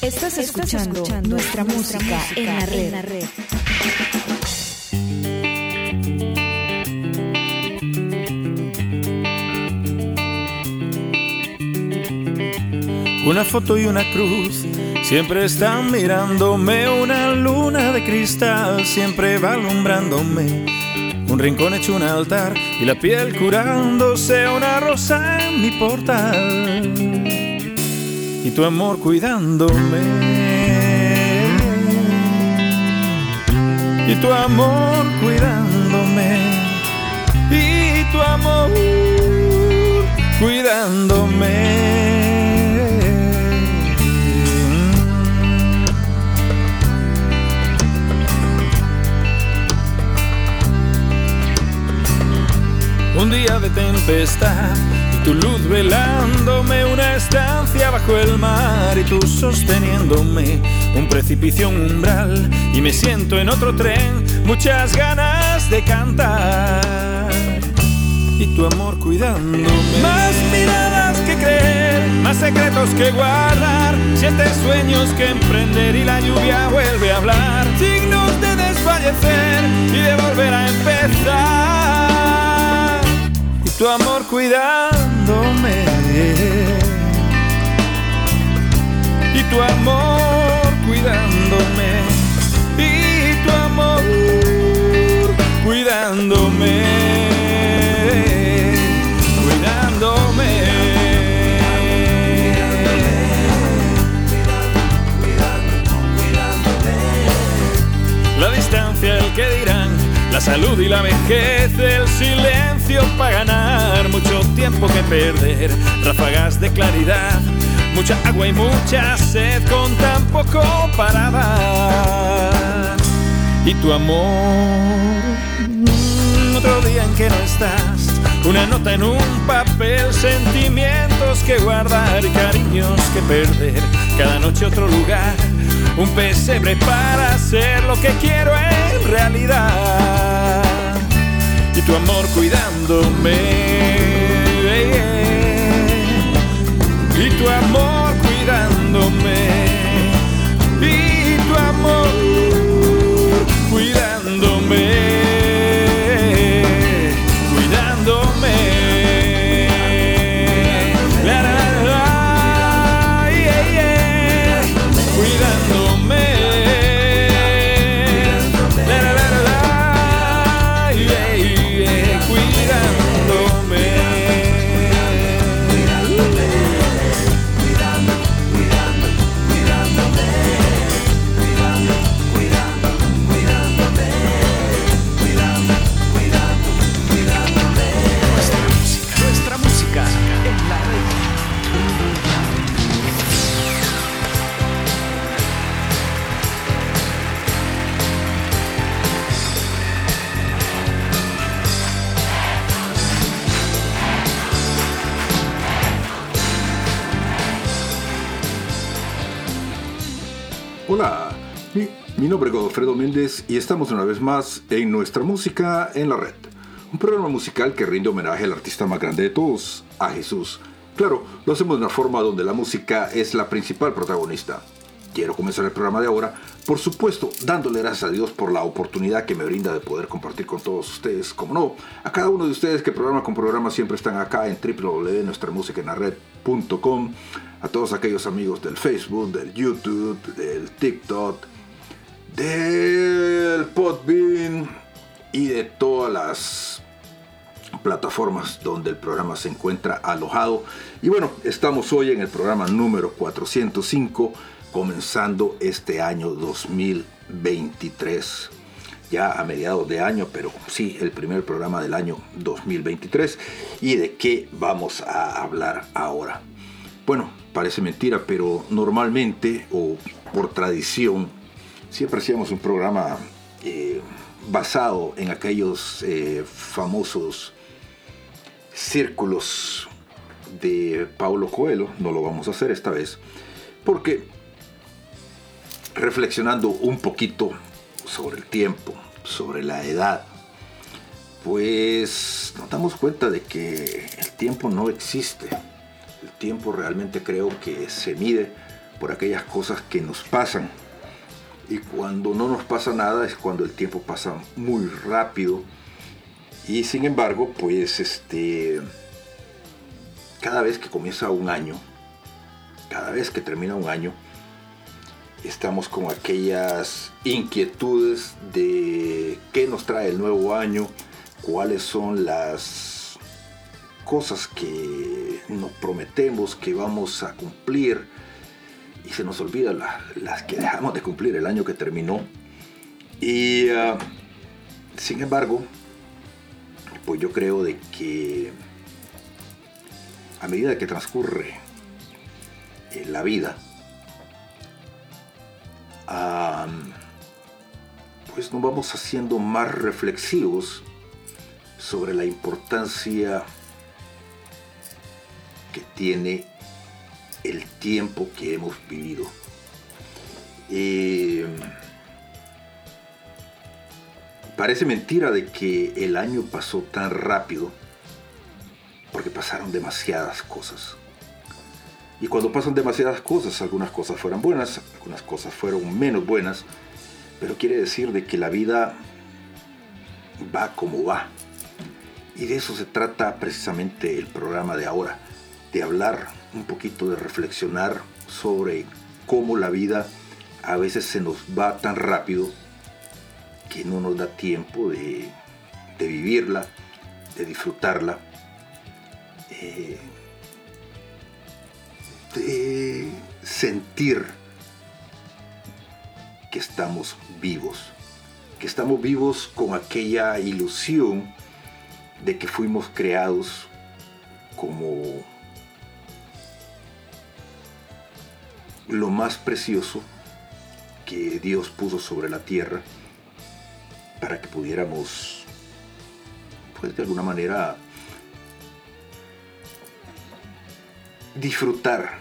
Estás escuchando, nuestra, música, en la red. Una foto y una cruz siempre están mirándome, una luna de cristal siempre va alumbrándome. Un rincón hecho un altar y la piel curándose, una rosa en mi portal y tu amor cuidándome. Y tu amor cuidándome. Y tu amor cuidándome. Un día de tempestad tu luz velándome una estancia bajo el mar y tú sosteniéndome un precipicio, un umbral y me siento en otro tren, muchas ganas de cantar. Y tu amor cuidándome. Más miradas que creer, más secretos que guardar, siete sueños que emprender y la lluvia vuelve a hablar, signos de desfallecer y de volver a empezar. Tu amor cuidándome y tu amor cuidándome y tu amor cuidándome cuidándome. La distancia el que dirán la salud y la vejez el silencio para ganar mucho tiempo que perder, ráfagas de claridad, mucha agua y mucha sed con tan poco para dar. Y tu amor, otro día en que no estás, una nota en un papel, sentimientos que guardar, cariños que perder, cada noche otro lugar, un pesebre para hacer lo que quiero en realidad y tu amor cuidándome. Y tu amor cuidándome. Y tu amor Alfredo Méndez y estamos una vez más en Nuestra Música en la Red, un programa musical que rinde homenaje al artista más grande de todos, a Jesús. Claro, lo hacemos de una forma donde la música es la principal protagonista. Quiero comenzar el programa de ahora, por supuesto, dándole gracias a Dios por la oportunidad que me brinda de poder compartir con todos ustedes, como no, a cada uno de ustedes que programa con programa siempre están acá en www.nuestramusicaenlared.com, a todos aquellos amigos del Facebook, del YouTube, del TikTok, del Podbean y de todas las plataformas donde el programa se encuentra alojado. Y bueno, estamos hoy en el programa número 405, comenzando este año 2023. Ya a mediados de año, pero sí, el primer programa del año 2023. ¿Y de qué vamos a hablar ahora? Bueno, parece mentira, pero normalmente o por tradición siempre hacíamos un programa eh, basado en aquellos eh, famosos círculos de Paulo Coelho, no lo vamos a hacer esta vez, porque reflexionando un poquito sobre el tiempo, sobre la edad, pues nos damos cuenta de que el tiempo no existe. Tiempo realmente creo que se mide por aquellas cosas que nos pasan. Y cuando no nos pasa nada es cuando el tiempo pasa muy rápido. Y sin embargo, pues este cada vez que comienza un año, cada vez que termina un año, estamos con aquellas inquietudes de qué nos trae el nuevo año, cuáles son las cosas que nos prometemos que vamos a cumplir y se nos olvida las, que dejamos de cumplir el año que terminó. Y ah, sin embargo, pues yo creo de que a medida que transcurre eh, la vida, pues nos vamos haciendo más reflexivos sobre la importancia tiene el tiempo que hemos vivido. Eh, parece mentira de que el año pasó tan rápido porque pasaron demasiadas cosas. Y cuando pasan demasiadas cosas, algunas cosas fueron buenas, algunas cosas fueron menos buenas, pero quiere decir de que la vida va como va. Y de eso se trata precisamente el programa de ahora, hablar un poquito, de reflexionar sobre cómo la vida a veces se nos va tan rápido que no nos da tiempo de, vivirla, de disfrutarla. Eh, de sentir que estamos vivos, que estamos vivos con aquella ilusión de que fuimos creados como lo más precioso que Dios puso sobre la tierra para que pudiéramos, pues de alguna manera, disfrutar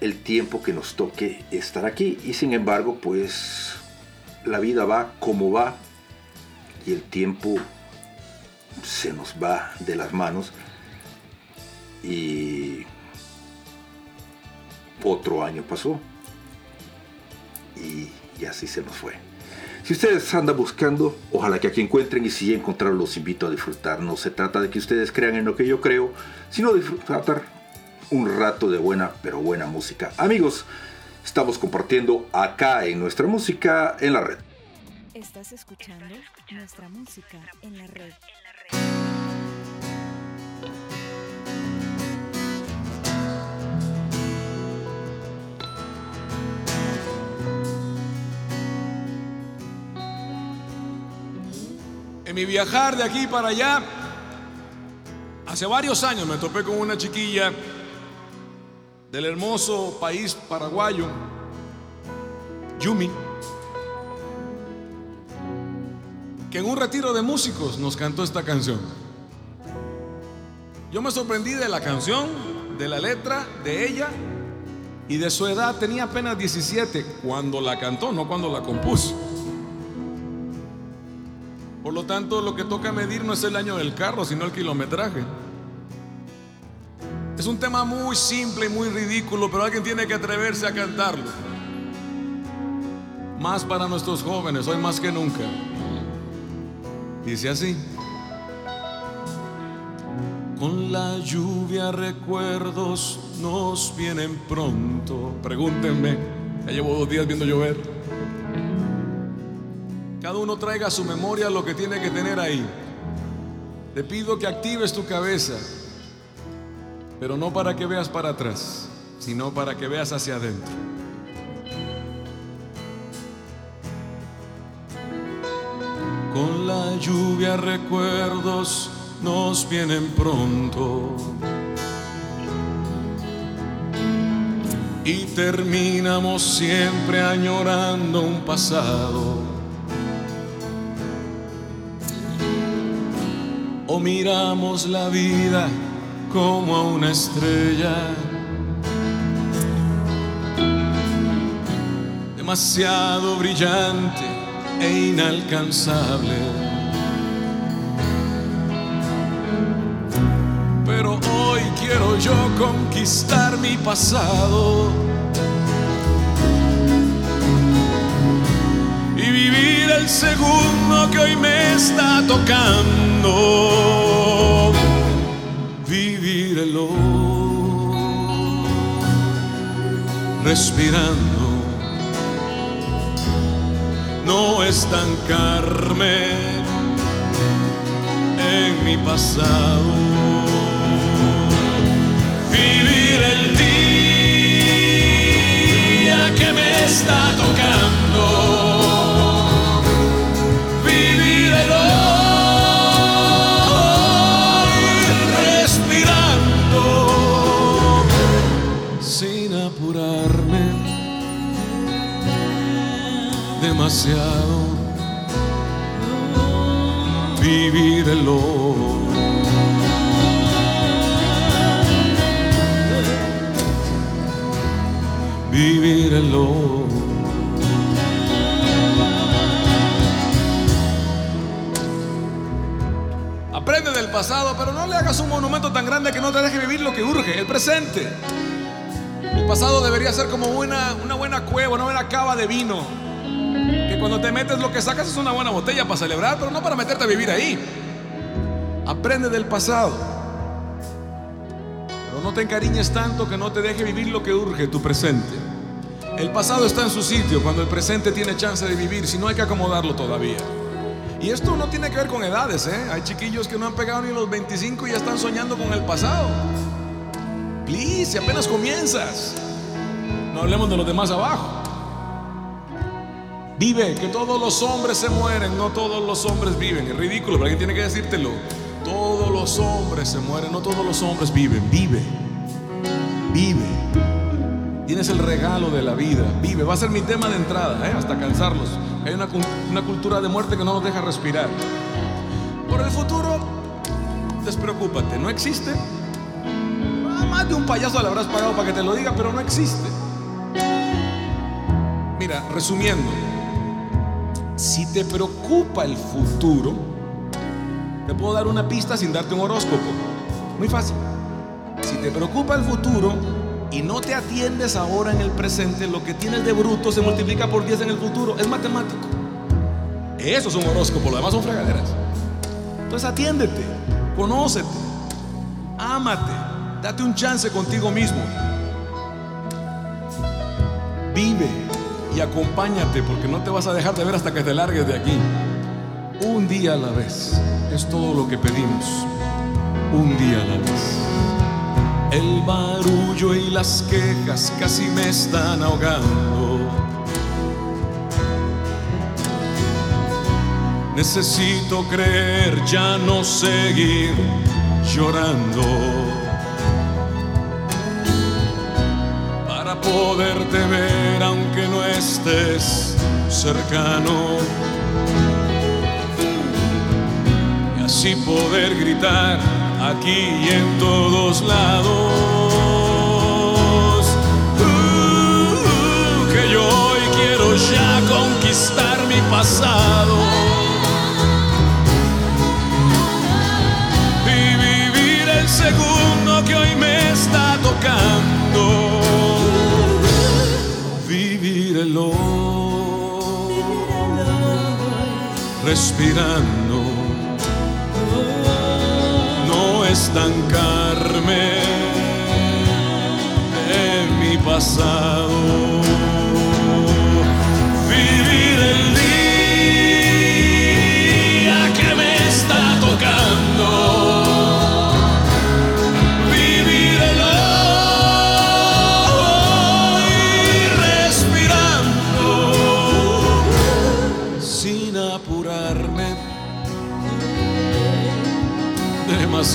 el tiempo que nos toque estar aquí. Y sin embargo, pues la vida va como va y el tiempo se nos va de las manos y otro año pasó y, así se nos fue. Si ustedes andan buscando, ojalá que aquí encuentren y si encontraron los invito a disfrutar. No se trata de que ustedes crean en lo que yo creo, sino disfrutar un rato de buena, pero buena música. Amigos, estamos compartiendo acá en nuestra música en la red. Estás escuchando nuestra música en la red. En mi viajar de aquí para allá, hace varios años me topé con una chiquilla del hermoso país paraguayo, Yumi, que en un retiro de músicos nos cantó esta canción. Yo me sorprendí de la canción, de la letra, de ella y de su edad. Tenía apenas 17 cuando la cantó, no cuando la compuso. Por lo tanto, lo que toca medir no es el año del carro, sino el kilometraje. Es un tema muy simple y muy ridículo, pero alguien tiene que atreverse a cantarlo. Más para nuestros jóvenes, hoy más que nunca. Dice así. Con la lluvia recuerdos nos vienen pronto. Pregúntenme, ya llevo dos días viendo llover. Cada uno traiga a su memoria lo que tiene que tener ahí. Te pido que actives tu cabeza pero no para que veas para atrás, sino para que veas hacia adentro. Con la lluvia recuerdos nos vienen pronto. Y terminamos siempre añorando un pasado. O miramos la vida como a una estrella. Demasiado brillante e inalcanzable. Pero hoy quiero yo conquistar mi pasado. El segundo que hoy me está tocando. Vivir el respirando. No estancarme en mi pasado. Vivir el día que me está tocando. Demasiado. Vivir el. Vivir el. Aprende del pasado, pero no le hagas un monumento tan grande que no te deje vivir lo que urge, el presente. El pasado debería ser como una, una buena cueva, una buena cava de vino. Cuando te metes lo que sacas es una buena botella para celebrar, pero no para meterte a vivir ahí. Aprende del pasado. Pero no te encariñes tanto que no te deje vivir lo que urge, tu presente. El pasado está en su sitio cuando el presente tiene chance de vivir, si no hay que acomodarlo todavía. Y esto no tiene que ver con edades, ¿eh? Hay chiquillos que no han pegado ni los 25 y ya están soñando con el pasado. Please, si apenas comienzas. No hablemos de los demás abajo. Vive, que todos los hombres se mueren, no todos los hombres viven. Es ridículo, pero alguien tiene que decírtelo. Todos los hombres se mueren, no todos los hombres viven. Vive, vive. Tienes el regalo de la vida. Vive, va a ser mi tema de entrada, ¿eh? hasta cansarlos. Hay una, una cultura de muerte que no nos deja respirar. Por el futuro, despreocúpate, no existe. Ah, Más de un payaso le habrás pagado para que te lo diga, pero no existe. Mira, resumiendo, si te preocupa el futuro, te puedo dar una pista sin darte un horóscopo. Muy fácil. Si te preocupa el futuro y no te atiendes ahora en el presente, lo que tienes de bruto se multiplica por 10 en el futuro. Es matemático. Eso es un horóscopo, lo demás son fregaderas. Entonces atiéndete, conócete, ámate, date un chance contigo mismo. Vive acompáñate porque no te vas a dejar de ver hasta que te largues de aquí. Un día a la vez es todo lo que pedimos. Un día a la vez. El barullo y las quejas casi me están ahogando. Necesito creer, ya no seguir llorando. Poderte ver aunque no estés cercano. Y así poder gritar aquí y en todos lados. Que yo hoy quiero ya conquistar mi pasado. Y vivir el segundo que hoy me está tocando. Respirando no estancarme en mi pasado.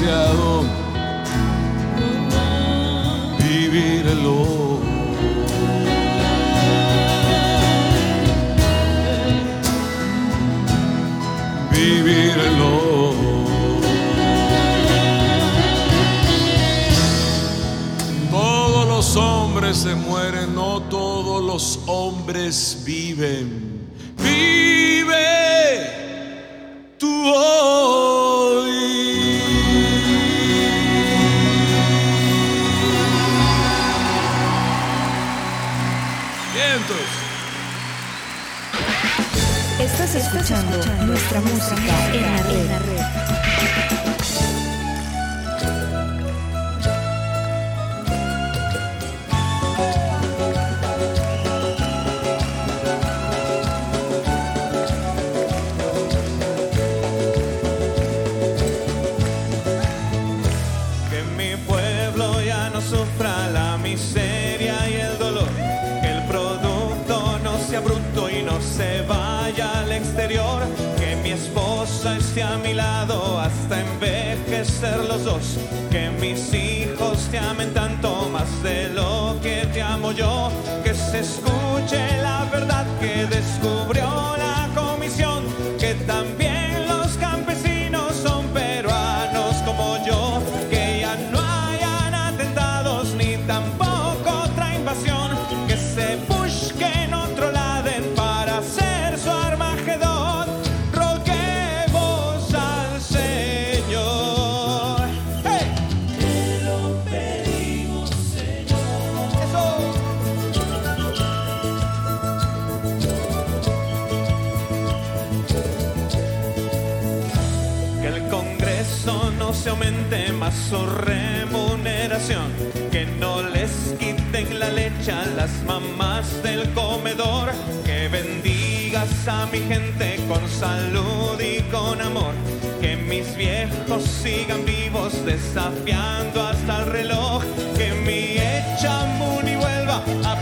Demasiado vivir. Todos los hombres se mueren, no todos los hombres viven. Vive Escuchando nuestra música en la red. Que mi pueblo ya no sufra la miseria y el dolor. Que el producto no sea bruto y no se Que mi esposa esté a mi lado hasta envejecer los dos. Que mis hijos te amen tanto más de lo que te amo yo. Que se escuche la verdad que descubrió la su remuneración. Que no les quiten la leche a las mamás del comedor. Que bendigas a mi gente con salud y con amor. Que mis viejos sigan vivos desafiando hasta el reloj. Que mi Echamuni vuelva a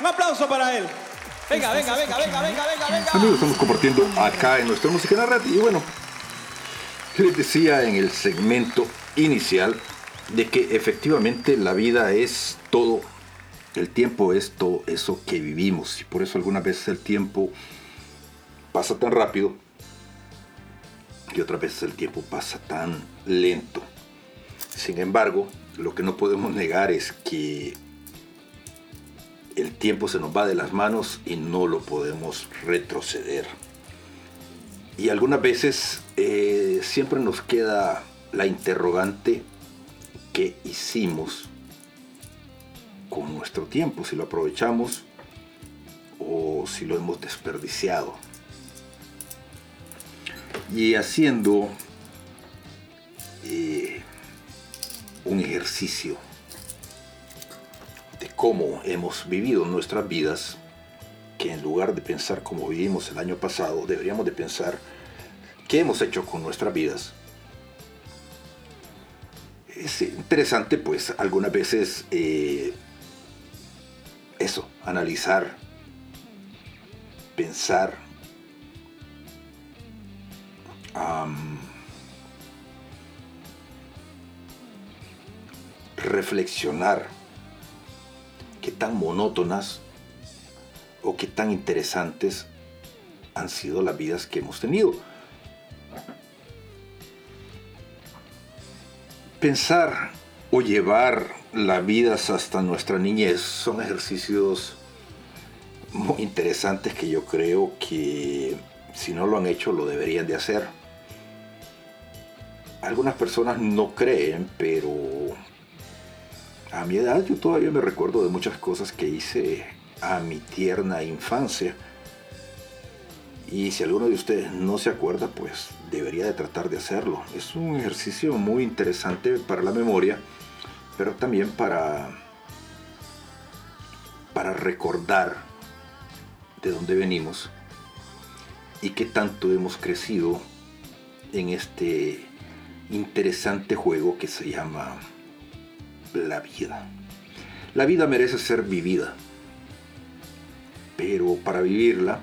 Un aplauso para él. Venga, venga, venga, venga, venga, venga, venga. Estamos compartiendo acá en nuestra música en la red. Y bueno, les decía en el segmento inicial de que efectivamente la vida es todo, el tiempo es todo eso que vivimos. Y por eso algunas veces el tiempo pasa tan rápido y otras veces el tiempo pasa tan lento. Sin embargo, lo que no podemos negar es que el tiempo se nos va de las manos y no lo podemos retroceder. Y algunas veces eh, siempre nos queda la interrogante qué hicimos con nuestro tiempo, si lo aprovechamos o si lo hemos desperdiciado. Y haciendo eh, un ejercicio de cómo hemos vivido nuestras vidas, que en lugar de pensar como vivimos el año pasado, deberíamos de pensar qué hemos hecho con nuestras vidas. Es interesante, pues algunas veces eh, eso, analizar, pensar, reflexionar tan monótonas o qué tan interesantes han sido las vidas que hemos tenido. Pensar o llevar las vidas hasta nuestra niñez son ejercicios muy interesantes que yo creo que si no lo han hecho lo deberían de hacer. Algunas personas no creen, pero a mi edad yo todavía me recuerdo de muchas cosas que hice a mi tierna infancia. Y si alguno de ustedes no se acuerda, pues debería de tratar de hacerlo. Es un ejercicio muy interesante para la memoria, pero también para, para recordar de dónde venimos y qué tanto hemos crecido en este interesante juego que se llama la vida. La vida merece ser vivida, pero para vivirla,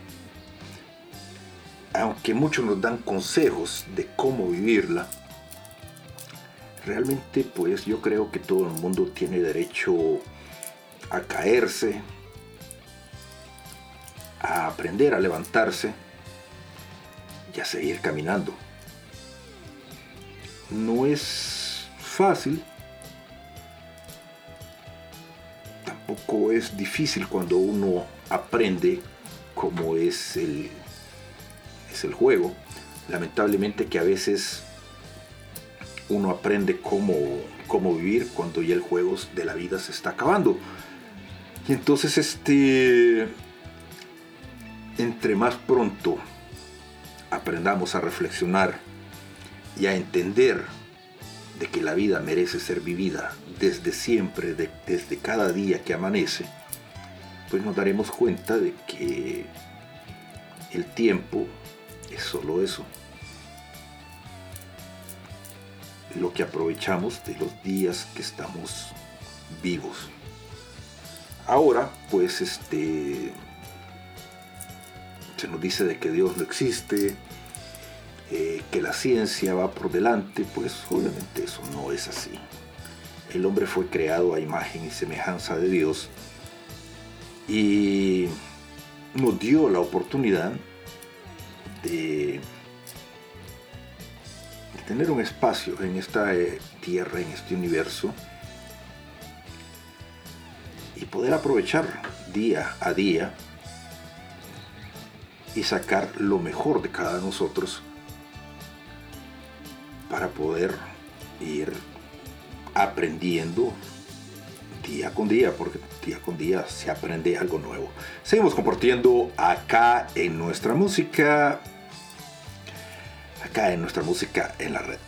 aunque muchos nos dan consejos de cómo vivirla, realmente pues yo creo que todo el mundo tiene derecho a caerse, a aprender a levantarse y a seguir caminando. No es fácil, tampoco es difícil cuando uno aprende cómo es el, es el juego. Lamentablemente que a veces uno aprende cómo, cómo vivir cuando ya el juego de la vida se está acabando. Y entonces este entre más pronto aprendamos a reflexionar y a entender de que la vida merece ser vivida desde siempre, de- desde cada día que amanece, pues nos daremos cuenta de que el tiempo es solo eso. Lo que aprovechamos de los días que estamos vivos. Ahora, pues este se nos dice de que Dios no existe, eh, que la ciencia va por delante, pues obviamente eso no es así. El hombre fue creado a imagen y semejanza de Dios y nos dio la oportunidad de, de tener un espacio en esta eh, tierra, en este universo, y poder aprovechar día a día y sacar lo mejor de cada nosotros para poder ir aprendiendo día con día, porque día con día se aprende algo nuevo. Seguimos compartiendo acá en nuestra música, acá en nuestra música en la red.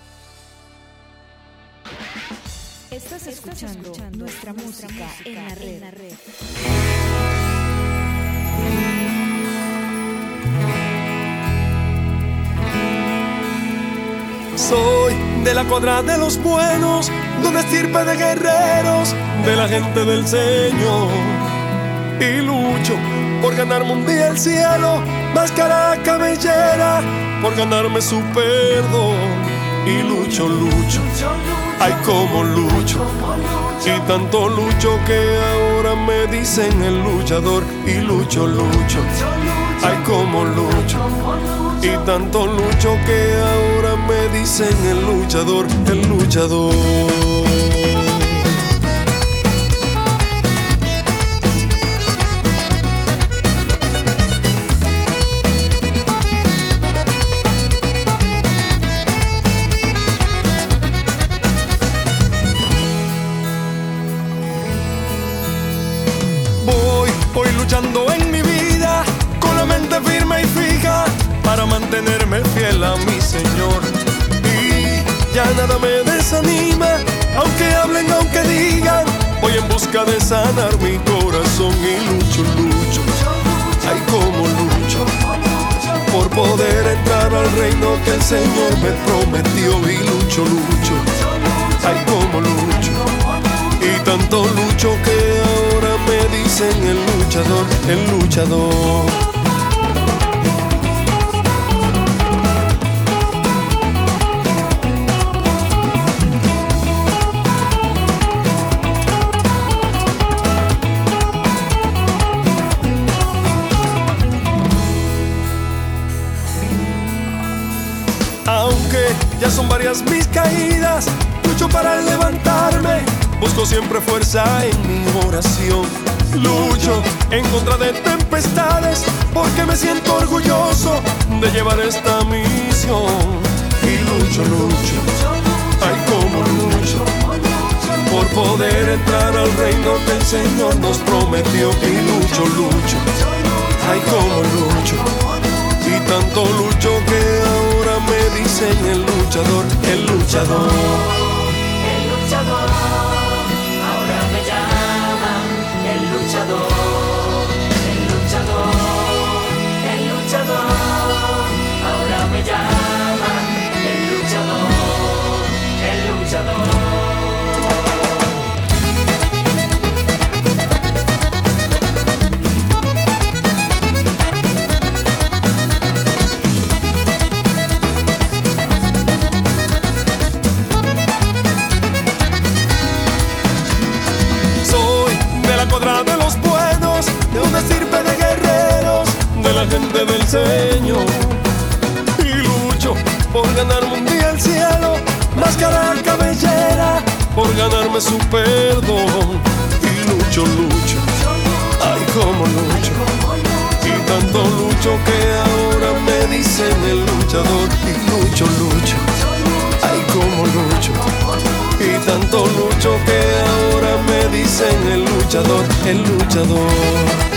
Estás escuchando nuestra música en la red. Soy de la cuadra de los buenos, de una estirpe de guerreros, de la gente del Señor. Y lucho por ganarme un día el cielo, máscara cabellera, por ganarme su perdón. Y lucho, lucho, ay como lucho. Y tanto lucho que ahora me dicen el luchador. Y lucho, lucho, ay como lucho. Y tanto lucho que ahora me dicen el luchador, el luchador. Aunque hablen, aunque digan, voy en busca de sanar mi corazón y lucho, lucho. Ay, como lucho por poder entrar al reino que el Señor me prometió y lucho, lucho. Ay, como lucho. Y tanto lucho que ahora me dicen el luchador, el luchador. Son varias mis caídas, lucho para levantarme, busco siempre fuerza en mi oración. Lucho en contra de tempestades porque me siento orgulloso de llevar esta misión. Y lucho, lucho, ay como lucho, por poder entrar al reino que el Señor nos prometió. Y lucho, lucho, ay como lucho, y tanto lucho dicen el luchador, el luchador. El luchador, ahora me llaman el luchador, Señor. Y lucho por ganarme un día el cielo, máscara cabellera, por ganarme su perdón. Y lucho, lucho, ay como lucho. Y tanto lucho que ahora me dicen el luchador. Y lucho, lucho, ay como lucho y tanto lucho que ahora me dicen el luchador, el luchador.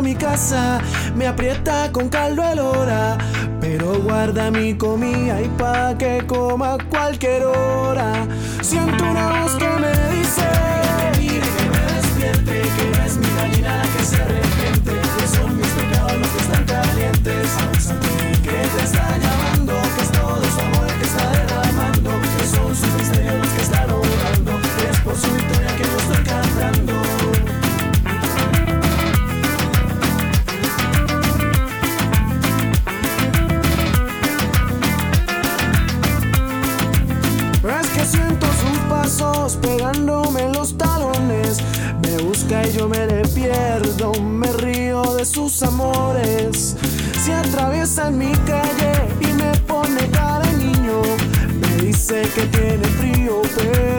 mi casa, me aprieta con caldo el hora, pero guarda mi comida y pa' que coma cualquier hora. Siento una voz que me atraviesa en mi calle y me pone cara niño. Me dice que tiene frío, pero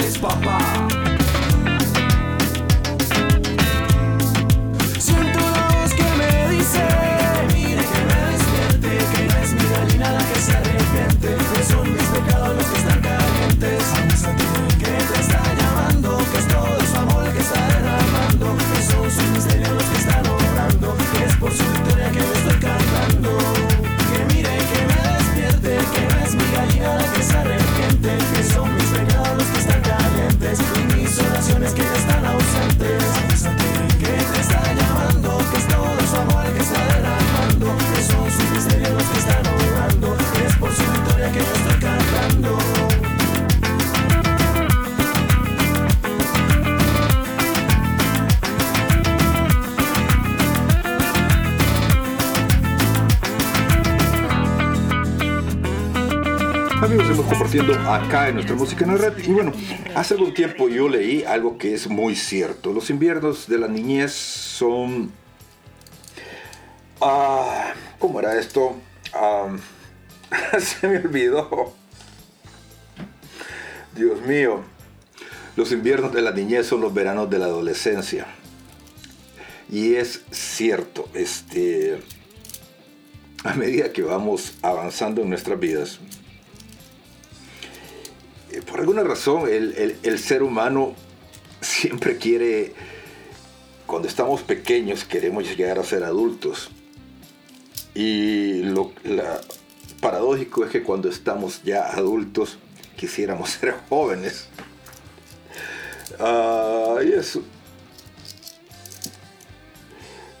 que yo Amigos, seguimos compartiendo acá en nuestra música en la red. Y bueno, hace algún tiempo yo leí algo que es muy cierto. Los inviernos de la niñez son... ah, ¿Cómo era esto? Ah, se me olvidó. Dios mío. Los inviernos de la niñez son los veranos de la adolescencia. Y es cierto, este, a medida que vamos avanzando en nuestras vidas, por alguna razón el, el- ser humano siempre quiere, cuando estamos pequeños, queremos llegar a ser adultos. Y lo paradójico es que cuando estamos ya adultos, quisiéramos ser jóvenes. Ah, y eso.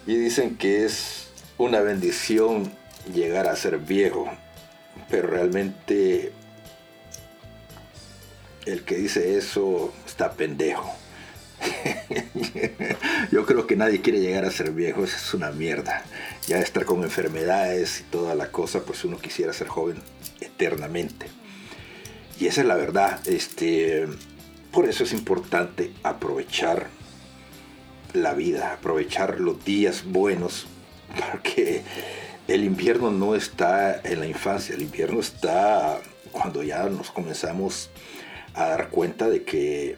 Y dicen que es una bendición llegar a ser viejo, pero realmente el que dice eso está pendejo. Yo creo que nadie quiere llegar a ser viejo, eso es una mierda. Ya estar con enfermedades y toda la cosa, pues uno quisiera ser joven eternamente. Y esa es la verdad. Este, por eso es importante aprovechar la vida, aprovechar los días buenos, porque el invierno no está en la infancia, el invierno está cuando ya nos comenzamos dar cuenta de que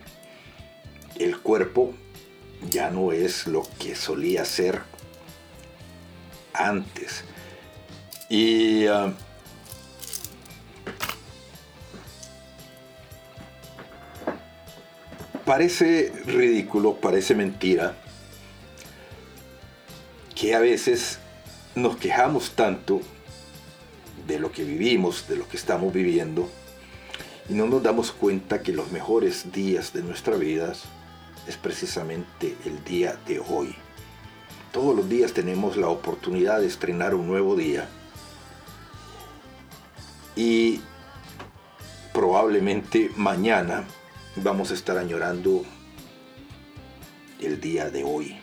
el cuerpo ya no es lo que solía ser antes. Y ah, parece ridículo, parece mentira, que a veces nos quejamos tanto de lo que vivimos, de lo que estamos viviendo, y no nos damos cuenta que los mejores días de nuestra vida es precisamente el día de hoy. Todos los días tenemos la oportunidad de estrenar un nuevo día y probablemente mañana vamos a estar añorando el día de hoy,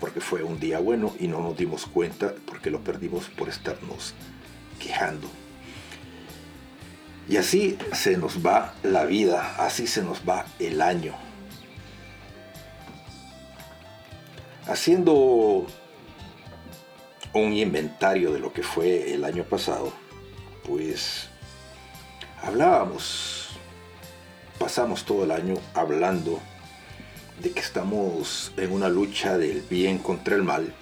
porque fue un día bueno y no nos dimos cuenta porque lo perdimos por estarnos quejando. Y así se nos va la vida, así se nos va el año. Haciendo un inventario de lo que fue el año pasado, pues hablábamos, pasamos todo el año hablando de que estamos en una lucha del bien contra el mal,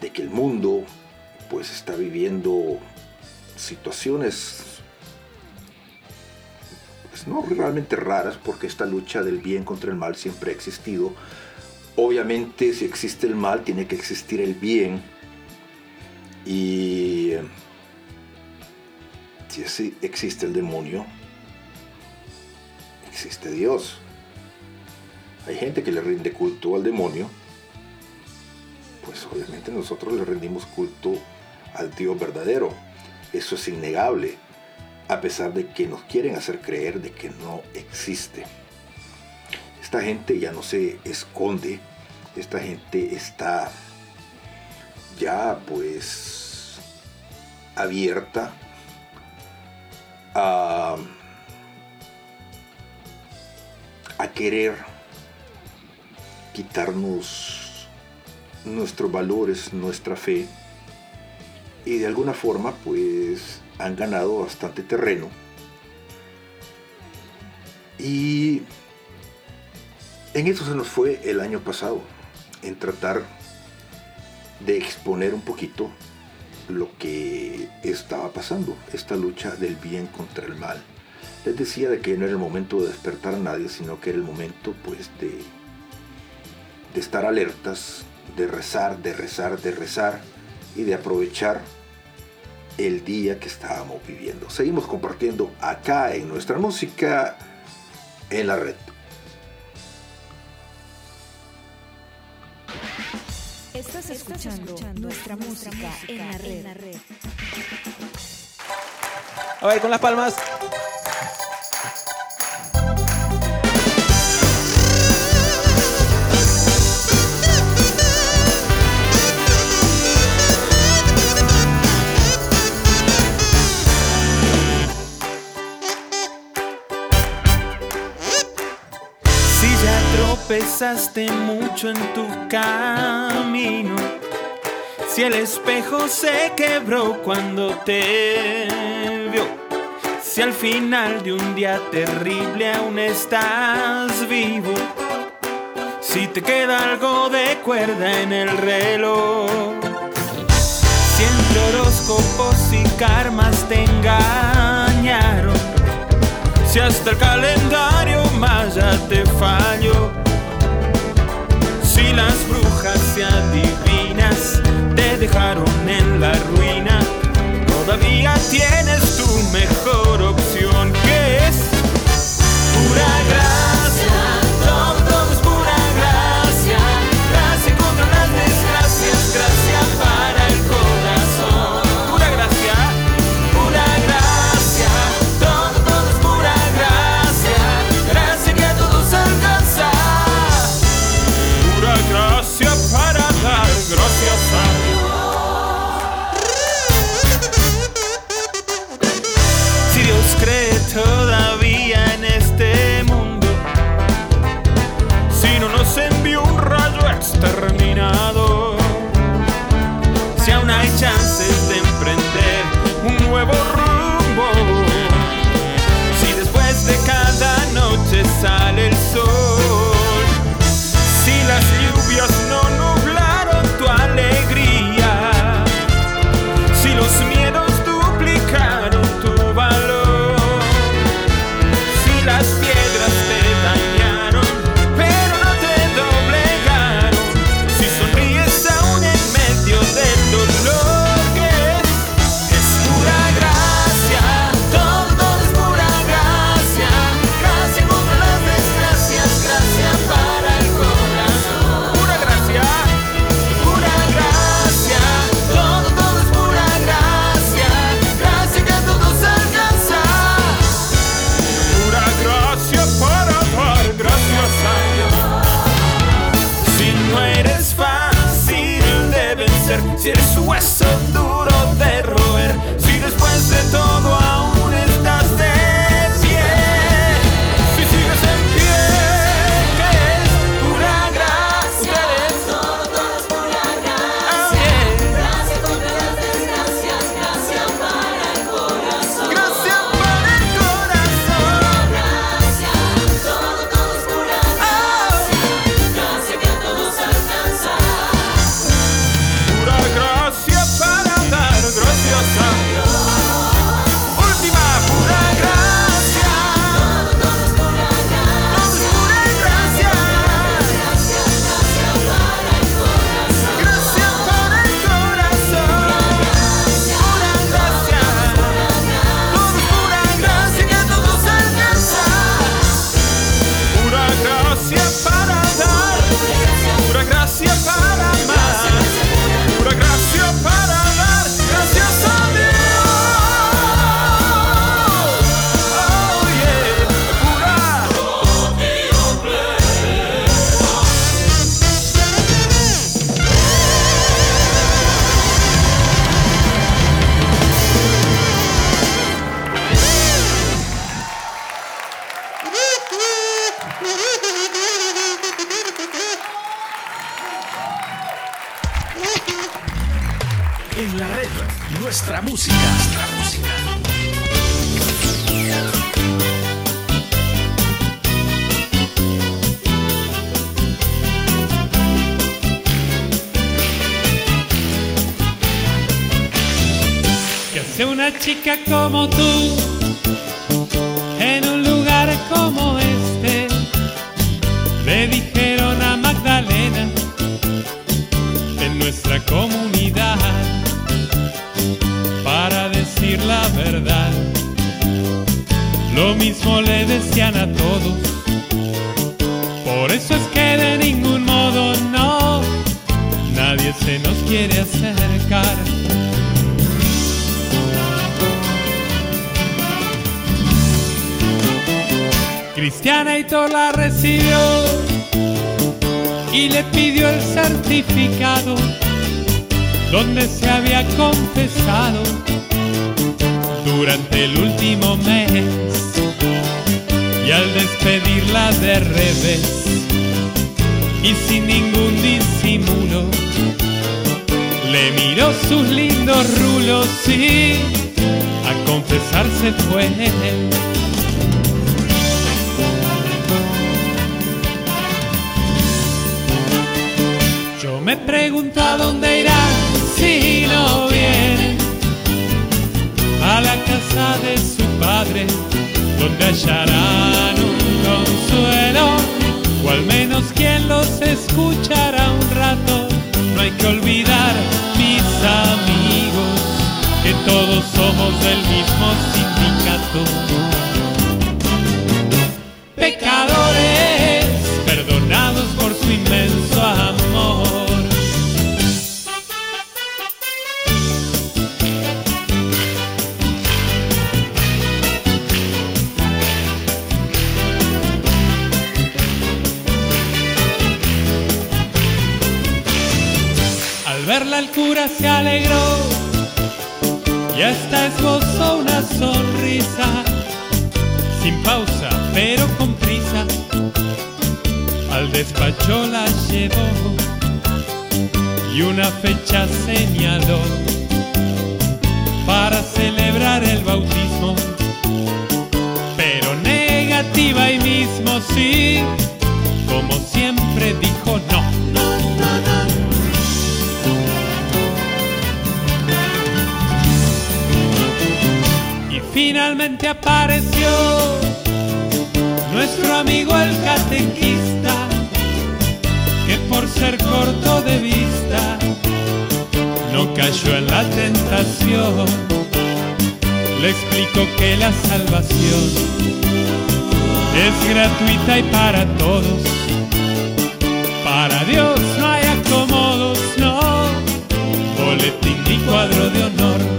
de que el mundo pues está viviendo situaciones pues, no realmente raras porque esta lucha del bien contra el mal siempre ha existido. Obviamente si existe el mal tiene que existir el bien y si existe el demonio, existe Dios. Hay gente que le rinde culto al demonio, pues obviamente nosotros le rendimos culto al Dios verdadero. Eso es innegable, a pesar de que nos quieren hacer creer de que no existe. Esta gente ya no se esconde, esta gente está ya pues abierta a, a querer quitarnos nuestros valores, nuestra fe y de alguna forma pues han ganado bastante terreno y en eso se nos fue el año pasado en tratar de exponer un poquito lo que estaba pasando, esta lucha del bien contra el mal. Les decía de que no era el momento de despertar a nadie, sino que era el momento pues de, de estar alertas, de rezar, de rezar, de rezar y de aprovechar el día que estábamos viviendo. Seguimos compartiendo acá en nuestra música en la red. Estás escuchando nuestra música en la red. A ver, con las palmas. pesaste mucho en tu camino. Si el espejo se quebró cuando te vio. Si al final de un día terrible aún estás vivo. Si te queda algo de cuerda en el reloj. Si entre horóscopos y karmas te engañaron si hasta el calendario maya te falló. Si las brujas y adivinas te dejaron en la ruina, todavía tienes tu mejor opción que es pura gracia. sale el. donde se había confesado durante el último mes. Y al despedirla de revés y sin ningún disimulo, le miró sus lindos rulos y a confesarse fue. Yo me pregunto a dónde irá si no viene a la casa de su padre, donde hallarán un consuelo, o al menos quien los escuchará un rato. No hay que olvidar, mis amigos, que todos somos del mismo sindicato. Esbozó una sonrisa, sin pausa pero con prisa. Al despacho la llevó y una fecha señaló apareció nuestro amigo el catequista, que por ser corto de vista no cayó en la tentación. Le explicó que la salvación es gratuita y para todos. Para Dios no hay acomodos, no, boletín ni cuadro de honor.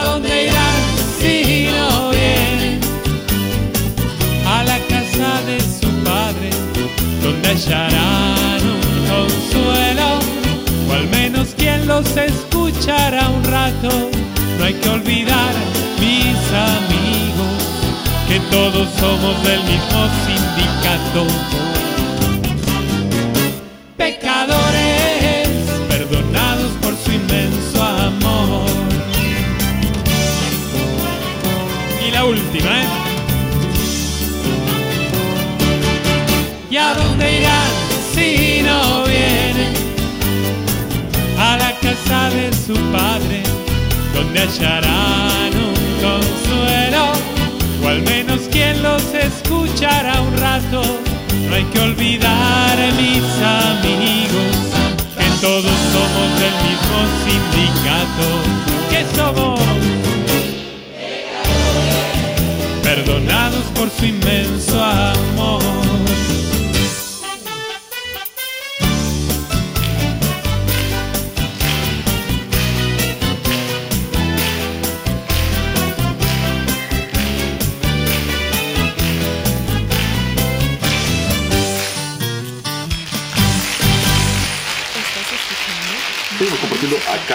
A dónde irán si no vienen a la casa de su padre, donde hallarán un consuelo, o al menos quien los escuchará un rato. No hay que olvidar, mis amigos, que todos somos del mismo sindicato. Su padre, donde hallarán un consuelo, o al menos quien los escuchará un rato. No hay que olvidar, mis amigos, que todos somos del mismo sindicato, que somos perdonados por su inmenso amor.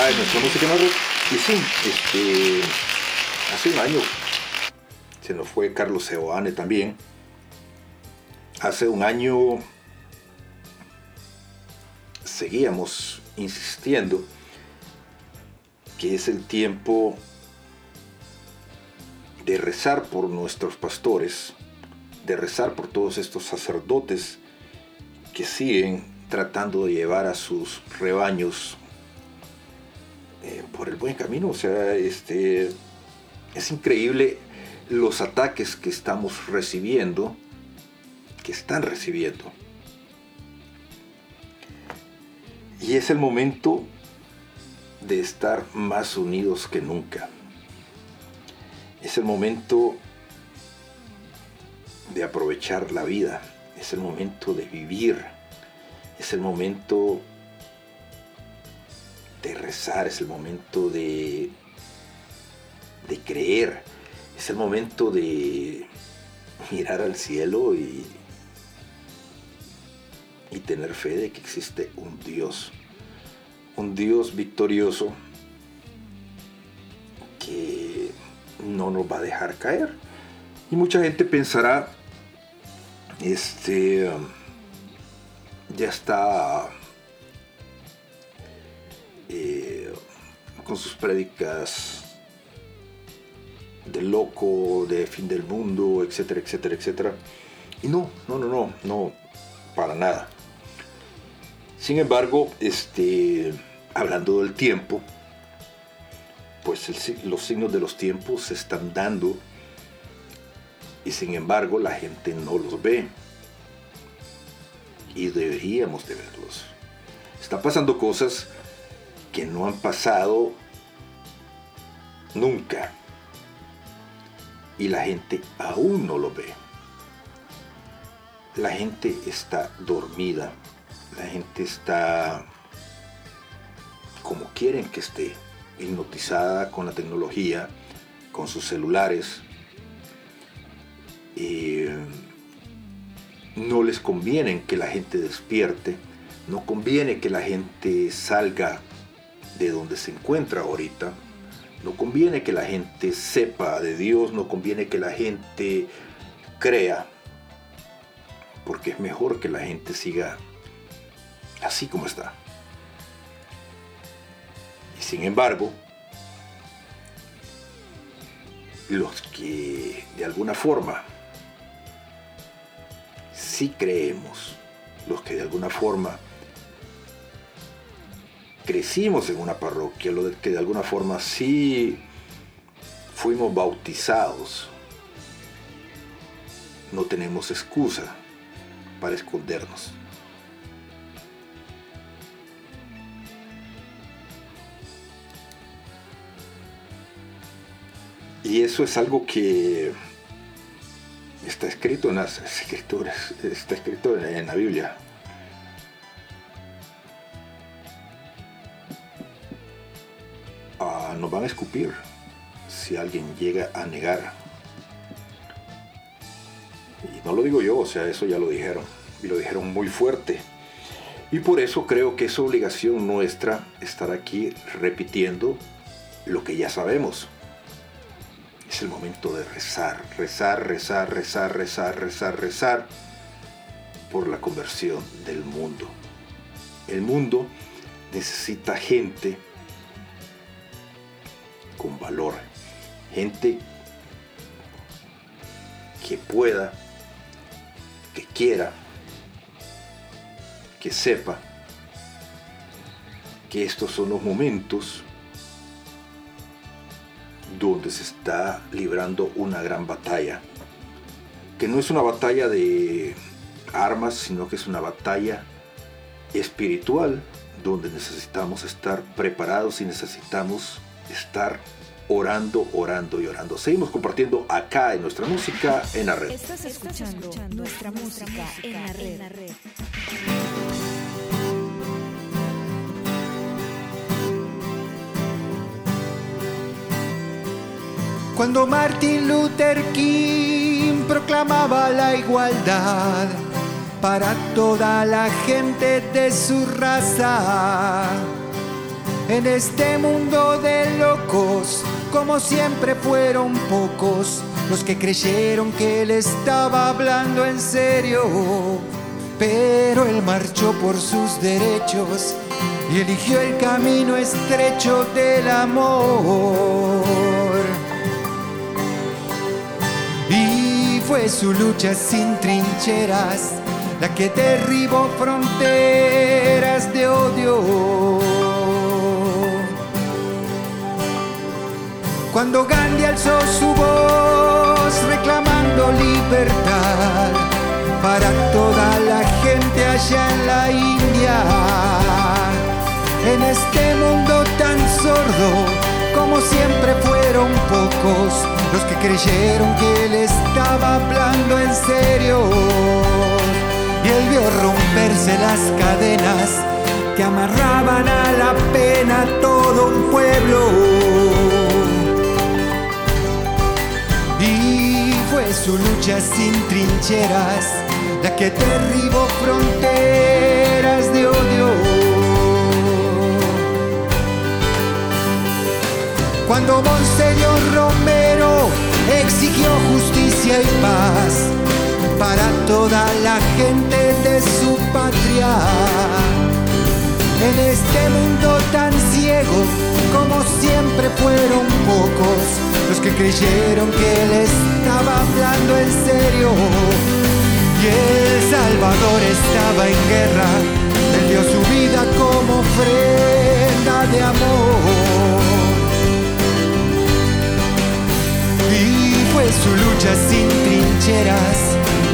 En nuestra. Y sí, este, hace un año se nos fue Carlos Seoane también. Hace un año seguíamos insistiendo que es el tiempo de rezar por nuestros pastores, de rezar por todos estos sacerdotes que siguen tratando de llevar a sus rebaños eh, por el buen camino. O sea, este, es increíble los ataques que estamos recibiendo, que están recibiendo. Y es el momento de estar más unidos que nunca. Es el momento de aprovechar la vida. Es el momento de vivir. Es el momento de rezar. Es el momento de, de creer. Es el momento de mirar al cielo y, y tener fe de que existe un Dios. Un Dios victorioso que no nos va a dejar caer. Y mucha gente pensará, este, ya está eh, con sus prédicas de loco, de fin del mundo, etcétera, etcétera, etcétera. Y no, no, no, no, no, para nada. Sin embargo, este, hablando del tiempo, pues los signos de los tiempos se están dando y sin embargo la gente no los ve. Y deberíamos de verlos. Están pasando cosas que no han pasado nunca. Y la gente aún no lo ve. La gente está dormida. La gente está como quieren que esté, hipnotizada con la tecnología, con sus celulares. Y no les conviene que la gente despierte, no conviene que la gente salga de donde se encuentra ahorita, no conviene que la gente sepa de Dios, no conviene que la gente crea, porque es mejor que la gente siga así como está. Y sin embargo, los que de alguna forma sí creemos, los que de alguna forma crecimos en una parroquia, los que de alguna forma sí fuimos bautizados, no tenemos excusa para escondernos. Y eso es algo que está escrito en las escrituras, está escrito en la Biblia. Escupir si alguien llega a negar. Y no lo digo yo, o sea, eso ya lo dijeron. Y lo dijeron muy fuerte. Y por eso creo que es obligación nuestra estar aquí repitiendo lo que ya sabemos. Es el momento de rezar, rezar, rezar, rezar, rezar, rezar, rezar por la conversión del mundo. El mundo necesita gente con valor, gente que pueda, que quiera, que sepa que estos son los momentos donde se está librando una gran batalla, que no es una batalla de armas, sino que es una batalla espiritual, donde necesitamos estar preparados y necesitamos estar orando, orando y orando. Seguimos compartiendo acá en nuestra música en la red. Estás escuchando nuestra música en la red. Cuando Martin Luther King proclamaba la igualdad para toda la gente de su raza. En este mundo de locos, como siempre fueron pocos los que creyeron que él estaba hablando en serio. Pero él marchó por sus derechos y eligió el camino estrecho del amor. Y fue su lucha sin trincheras la que derribó fronteras de odio. Cuando Gandhi alzó su voz reclamando libertad para toda la gente allá en la India, en este mundo tan sordo como siempre fueron pocos los que creyeron que él estaba hablando en serio. Y él vio romperse las cadenas que amarraban a la pena todo un pueblo. Su lucha sin trincheras la que derribó fronteras de odio. Cuando Monseñor Romero exigió justicia y paz para toda la gente de su patria. En este mundo tan ciego, como siempre fueron pocos los que creyeron que él estaba hablando en serio. Y El Salvador estaba en guerra, él dio su vida como ofrenda de amor. Y fue su lucha sin trincheras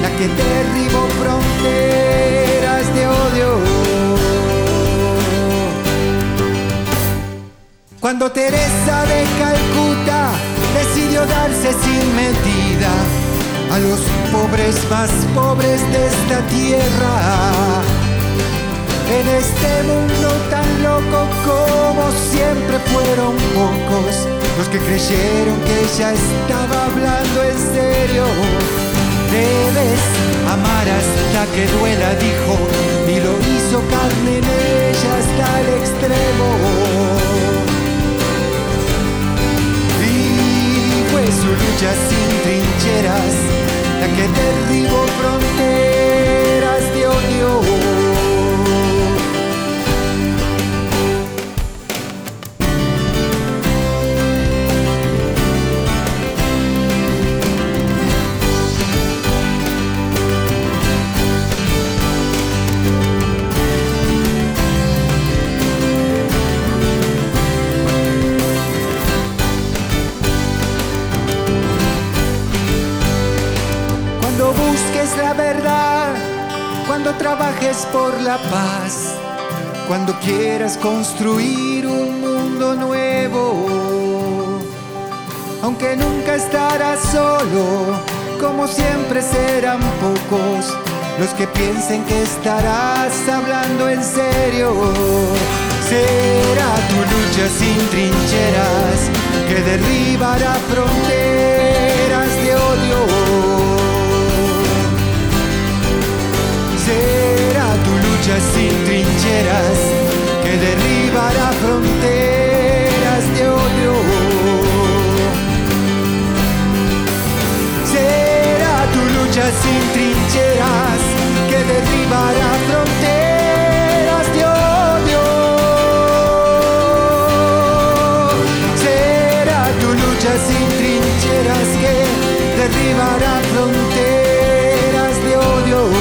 la que derribó fronteras de odio. Cuando Teresa de Calcuta decidió darse sin medida a los pobres más pobres de esta tierra. En este mundo tan loco como siempre fueron pocos los que creyeron que ella estaba hablando en serio. Debes amar hasta que duela, dijo, y lo hizo carne en ella hasta el extremo. Su lucha sin trincheras la que derribó fronteras de odio. La verdad, cuando trabajes por la paz, cuando quieras construir un mundo nuevo. Aunque nunca estarás solo, como siempre serán pocos los que piensen que estarás hablando en serio. Será tu lucha sin trincheras que derribará fronteras tu lucha sin trincheras que derribará fronteras de odio. Será tu lucha sin trincheras que derribará fronteras de odio. Será tu lucha sin trincheras que derribará fronteras de odio.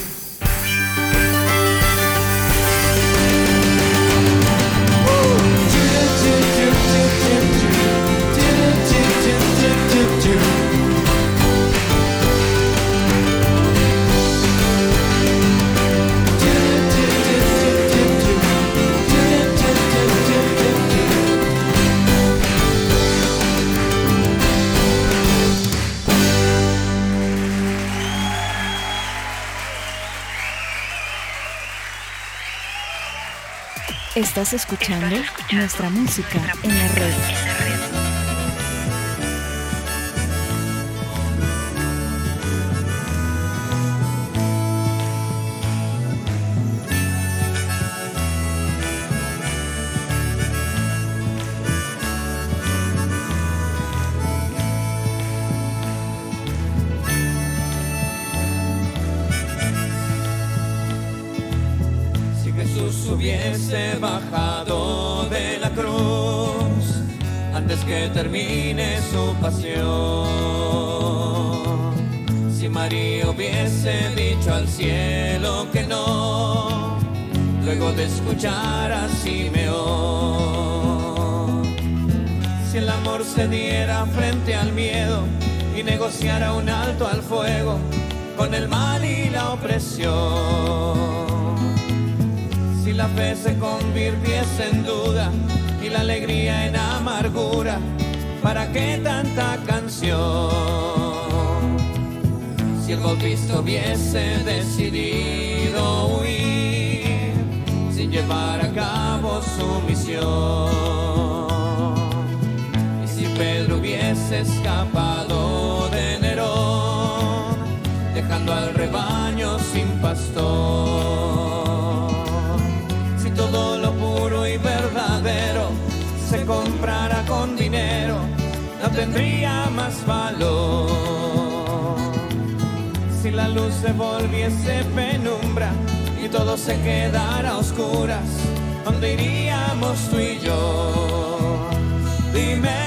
Estás escuchando nuestra música en la red. Si con el mal y la opresión. Si la fe se convirtiese en duda y la alegría en amargura, ¿para qué tanta canción? Si el bautista hubiese decidido huir sin llevar a cabo su misión. Y si Pedro hubiese escapado al rebaño sin pastor. Si todo lo puro y verdadero se comprara con dinero, no tendría más valor. Si la luz se volviese penumbra y todo se quedara a oscuras, ¿dónde iríamos tú y yo? Dímelo,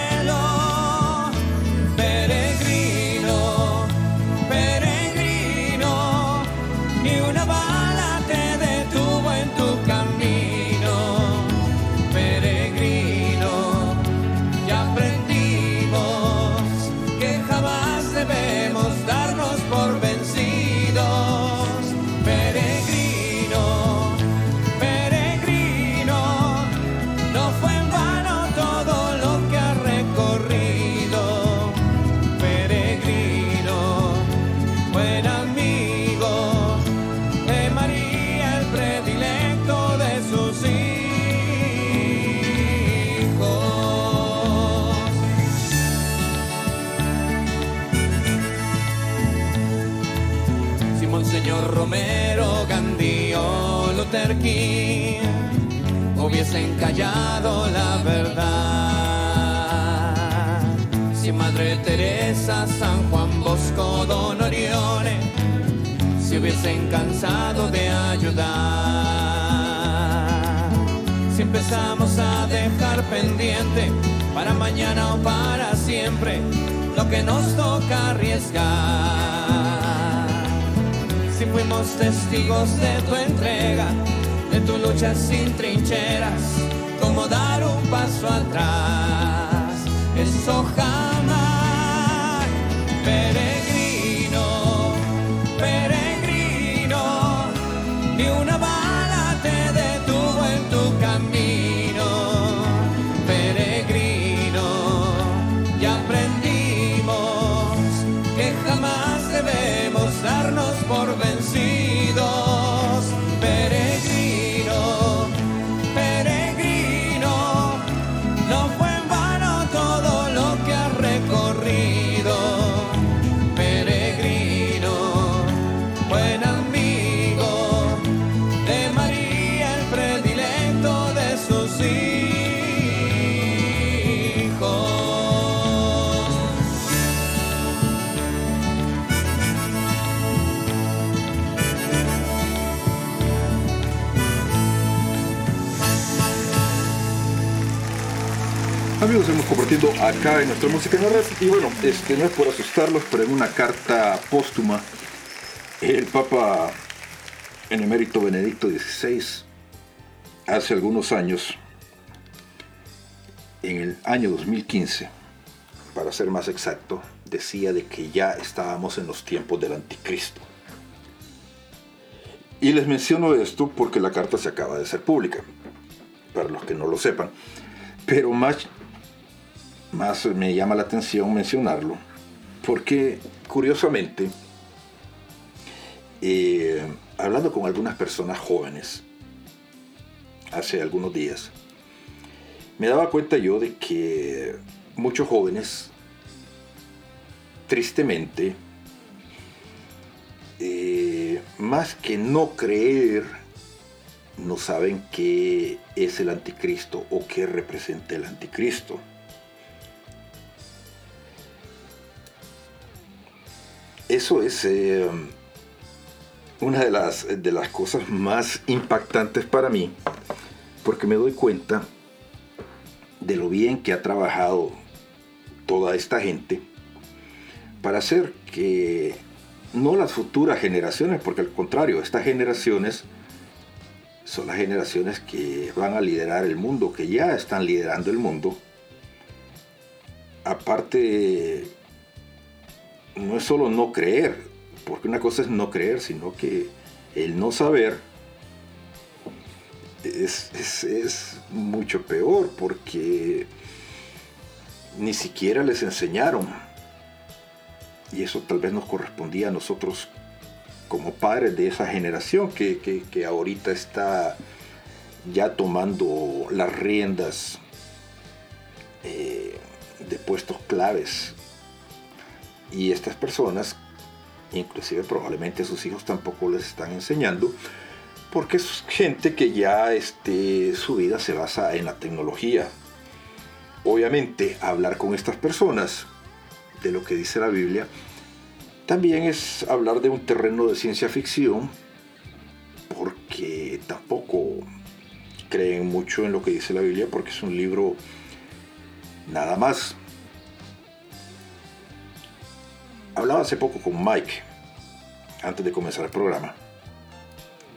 hubiesen callado la verdad. Si Madre Teresa, San Juan Bosco, Don Orione se hubiesen cansado de ayudar. Si empezamos a dejar pendiente para mañana o para siempre lo que nos toca arriesgar. Si fuimos testigos de tu entrega, tu lucha sin trincheras, como dar un paso atrás, eso jamás, compartiendo acá en nuestra música en la red. Y bueno, este, no es por asustarlos, pero en una carta póstuma, el Papa en emérito Benedicto XVI, hace algunos años, en el año 2015, para ser más exacto, decía de que ya estábamos en los tiempos del anticristo. Y les menciono esto porque la carta se acaba de ser pública, para los que no lo sepan. Pero más, más me llama la atención mencionarlo, porque curiosamente, eh, hablando con algunas personas jóvenes hace algunos días, me daba cuenta yo de que muchos jóvenes, tristemente, eh, más que no creer, no saben qué es el anticristo o qué representa el anticristo. Eso es eh, una de las, de las cosas más impactantes para mí, porque me doy cuenta de lo bien que ha trabajado toda esta gente para hacer que no las futuras generaciones, porque al contrario, estas generaciones son las generaciones que van a liderar el mundo, que ya están liderando el mundo. Aparte, no es solo no creer, Porque una cosa es no creer, sino que el no saber es, es- es mucho peor porque ni siquiera les enseñaron. Y eso tal vez nos correspondía a nosotros como padres de esa generación que, que- que ahorita está ya tomando las riendas eh, de puestos claves. Y estas personas, inclusive probablemente sus hijos tampoco les están enseñando, porque es gente que ya este, su vida se basa en la tecnología. Obviamente, hablar con estas personas de lo que dice la Biblia también es hablar de un terreno de ciencia ficción, porque tampoco creen mucho en lo que dice la Biblia, porque es un libro nada más. Hablaba hace poco con Mike, antes de comenzar el programa,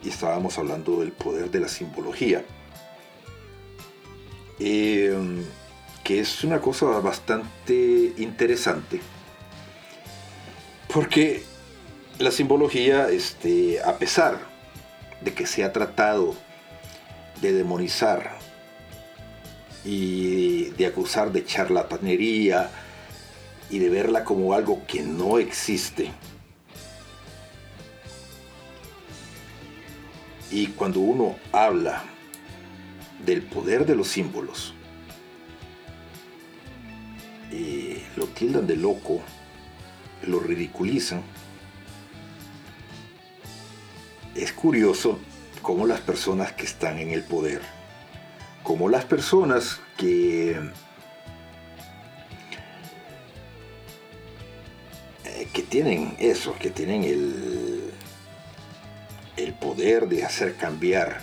y estábamos hablando del poder de la simbología, eh, que es una cosa bastante interesante, porque la simbología, este, a pesar de que se ha tratado de demonizar y de acusar de charlatanería y de verla como algo que no existe. Y cuando uno habla del poder de los símbolos, lo tildan de loco, lo ridiculizan, es curioso cómo las personas que están en el poder, como las personas que que tienen eso, que tienen el, el poder de hacer cambiar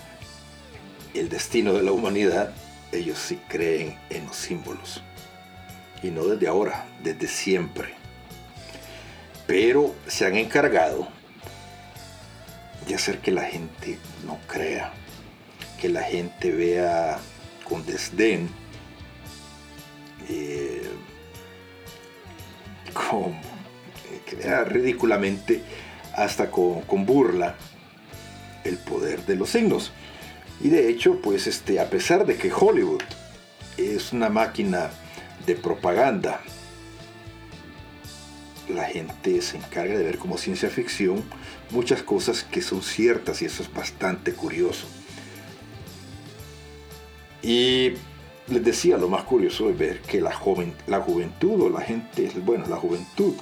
el destino de la humanidad, ellos sí creen en los símbolos. Y no desde ahora, desde siempre. Pero se han encargado de hacer que la gente no crea, que la gente vea con desdén, eh, ridículamente, hasta con, con burla, el poder de los signos. Y de hecho, pues este, a pesar de que Hollywood es una máquina de propaganda, la gente se encarga de ver como ciencia ficción muchas cosas que son ciertas y eso es bastante curioso. Y les decía, lo más curioso es ver que la, joven, la juventud o la gente, bueno, la juventud,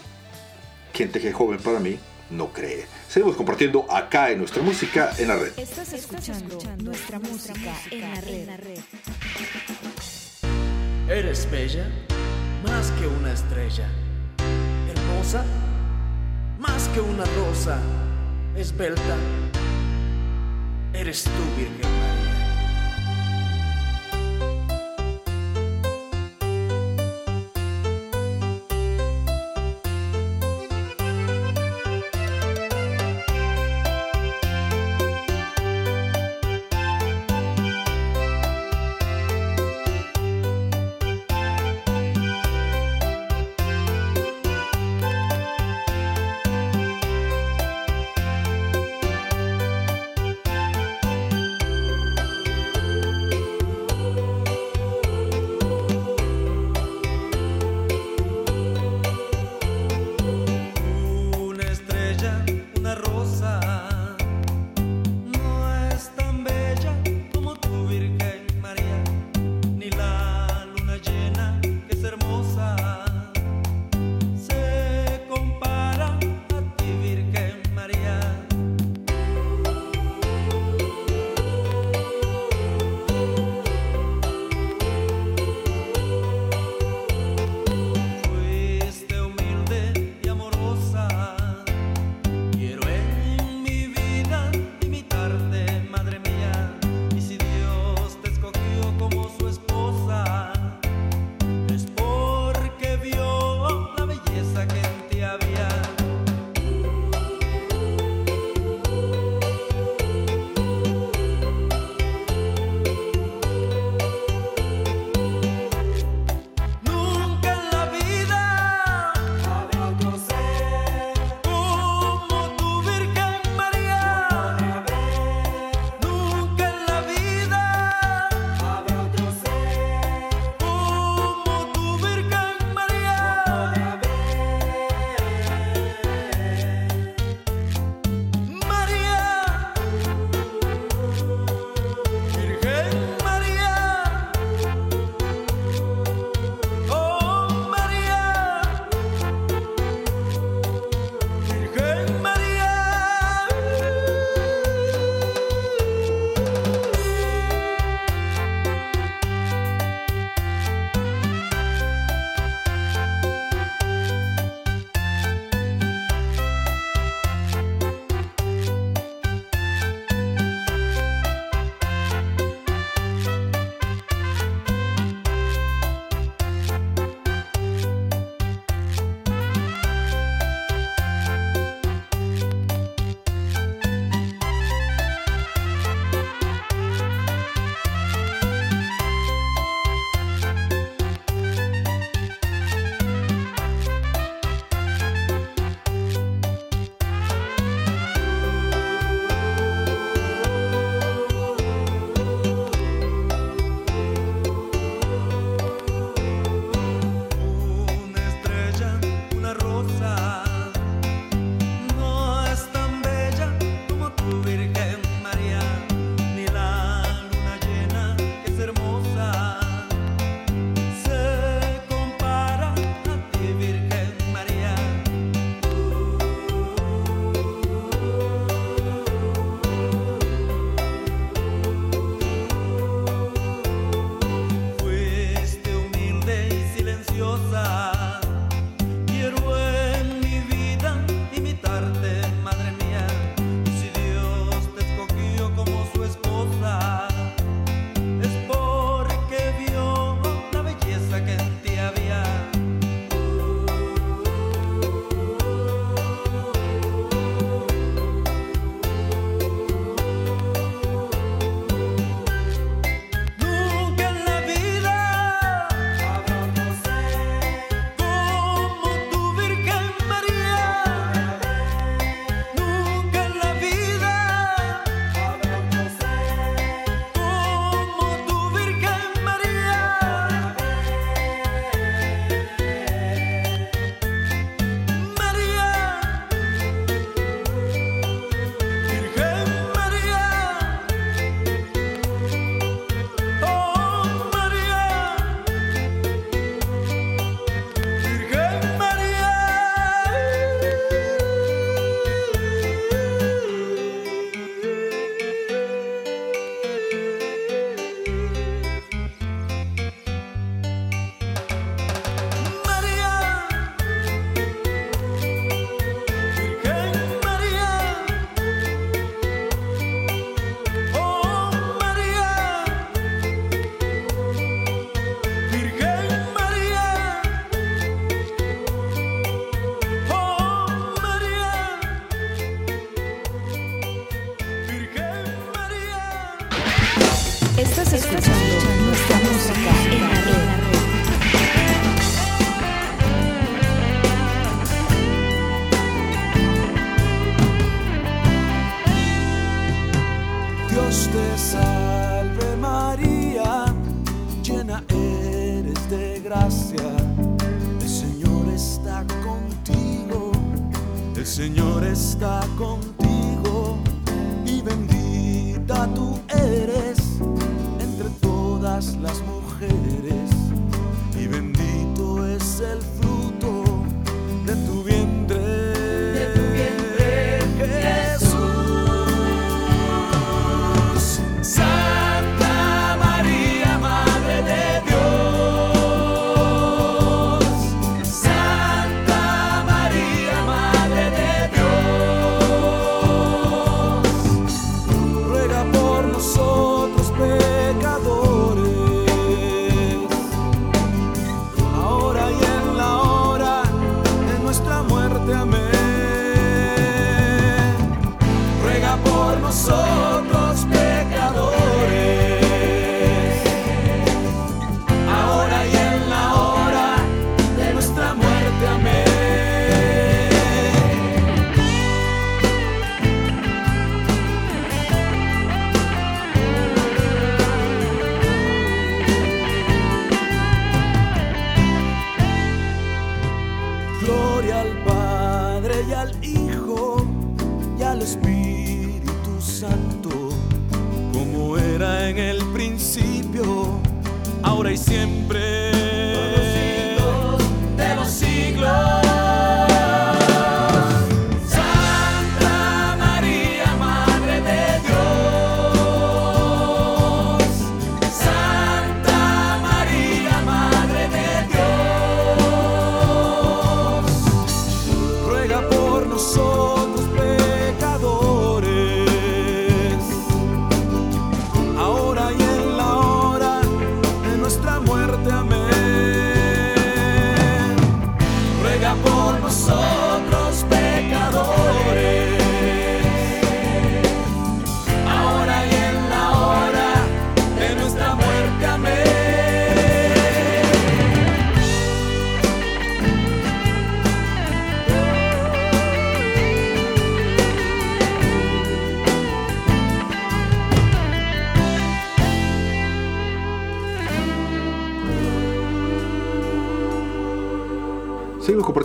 gente que es joven para mí, no cree. Seguimos compartiendo acá en nuestra música en la red. Estás escuchando nuestra música en la red. Eres bella, más que una estrella. Hermosa, más que una rosa. Esbelta, eres tú, Virgen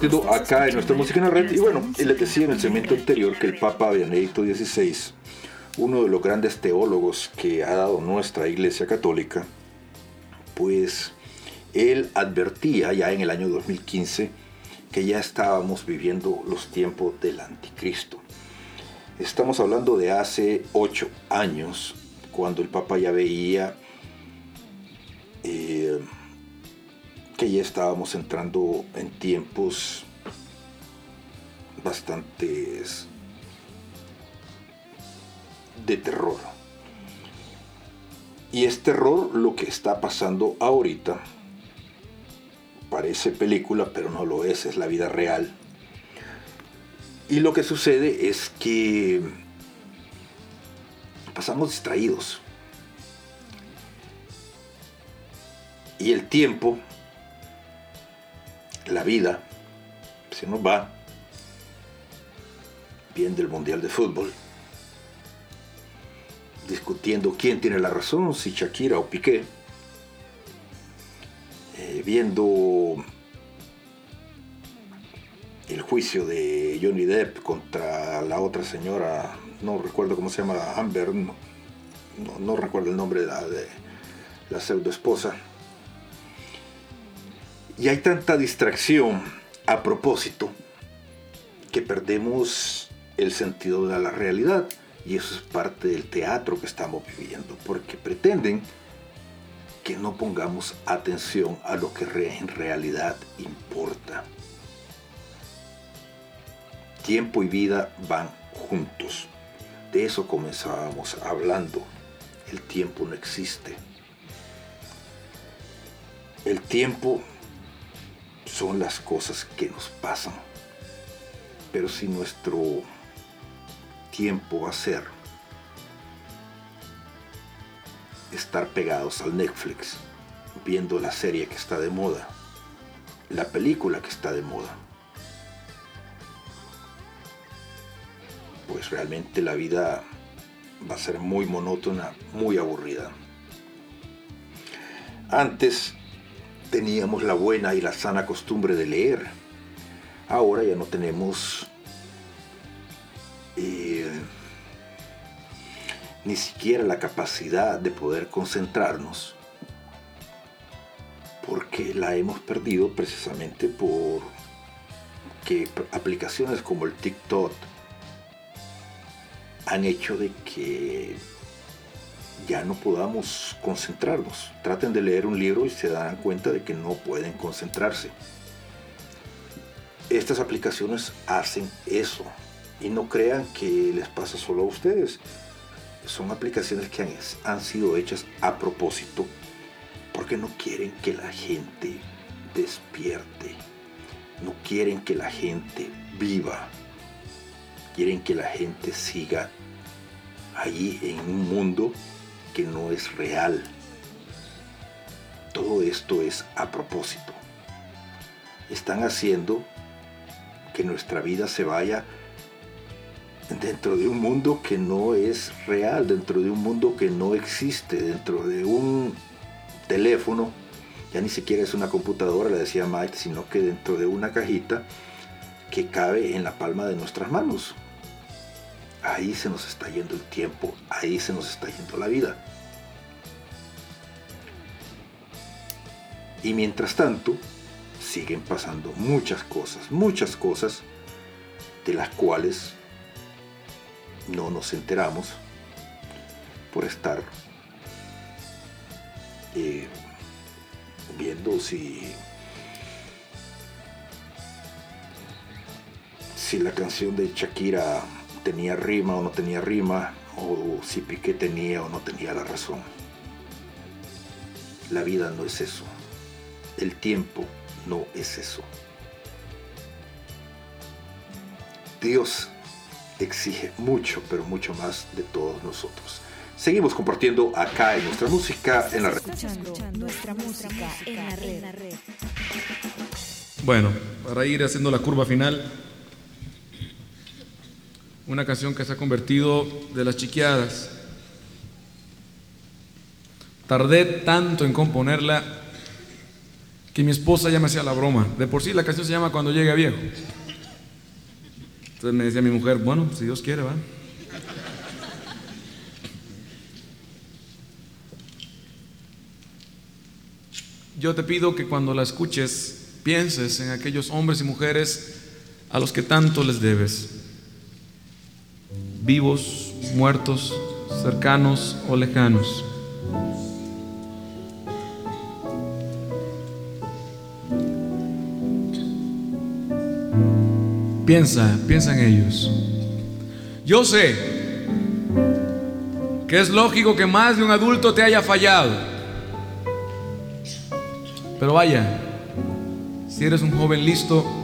compartiendo acá en nuestra música en la red. Y bueno, les decía en el segmento anterior que el Papa Benedicto XVI, uno de los grandes teólogos que ha dado nuestra Iglesia Católica, pues él advertía ya en el año 2015 que ya estábamos viviendo los tiempos del anticristo. Estamos hablando de hace ocho años, cuando el Papa ya veía eh, que ya estábamos entrando en tiempos bastantes de terror. Y es terror lo que está pasando ahorita. Parece película, pero no lo es, es la vida real. Y lo que sucede es que pasamos distraídos. Y el tiempo, la vida, se nos va viendo el Mundial de Fútbol, discutiendo quién tiene la razón, si Shakira o Piqué, eh, viendo el juicio de Johnny Depp contra la otra señora, no recuerdo cómo se llama, Amber, no, no- recuerdo el nombre de la, de la pseudo esposa. Y hay tanta distracción a propósito que perdemos el sentido de la realidad. Y eso es parte del teatro que estamos viviendo, porque pretenden que no pongamos atención a lo que en realidad importa. Tiempo y vida van juntos. De eso comenzábamos hablando. El tiempo no existe. El tiempo son las cosas que nos pasan. Pero si nuestro tiempo va a ser estar pegados al Netflix, viendo la serie que está de moda, la película que está de moda, pues realmente la vida va a ser muy monótona, muy aburrida. Antes teníamos la buena y la sana costumbre de leer. Ahora ya no tenemos eh, ni siquiera la capacidad de poder concentrarnos porque la hemos perdido precisamente por que aplicaciones como el TikTok han hecho de que ya no podamos concentrarnos. Traten de leer un libro y se dan cuenta de que no pueden concentrarse. Estas aplicaciones hacen eso. Y no crean que les pasa solo a ustedes. Son aplicaciones que han, han sido hechas a propósito porque no quieren que la gente despierte. No quieren que la gente viva. Quieren que la gente siga allí en un mundo que no es real. Todo esto es a propósito. Están haciendo que nuestra vida se vaya dentro de un mundo que no es real, dentro de un mundo que no existe, dentro de un teléfono, ya ni siquiera es una computadora, le decía Mike, sino que dentro de una cajita que cabe en la palma de nuestras manos. Ahí se nos está yendo el tiempo, ahí se nos está yendo la vida. Y mientras tanto, siguen pasando muchas cosas, muchas cosas de las cuales no nos enteramos por estar eh, viendo si si la canción de Shakira tenía rima o no tenía rima o si Piqué tenía o no tenía la razón. La vida no es eso. El tiempo no es eso. Dios exige mucho, pero mucho más de todos nosotros. Seguimos compartiendo acá en nuestra música en la red. Escuchando nuestra música en la red. Bueno, para ir haciendo la curva final, una canción que se ha convertido de las chiqueadas. Tardé tanto en componerla que mi esposa ya me hacía la broma. De por sí la canción se llama Cuando llegue viejo. Entonces me decía mi mujer, bueno, si Dios quiere, va. Yo te pido que cuando la escuches pienses en aquellos hombres y mujeres a los que tanto les debes vivos, muertos, cercanos o lejanos. Piensa, piensa en ellos. Yo sé que es lógico que más de un adulto te haya fallado. Pero vaya, si eres un joven listo,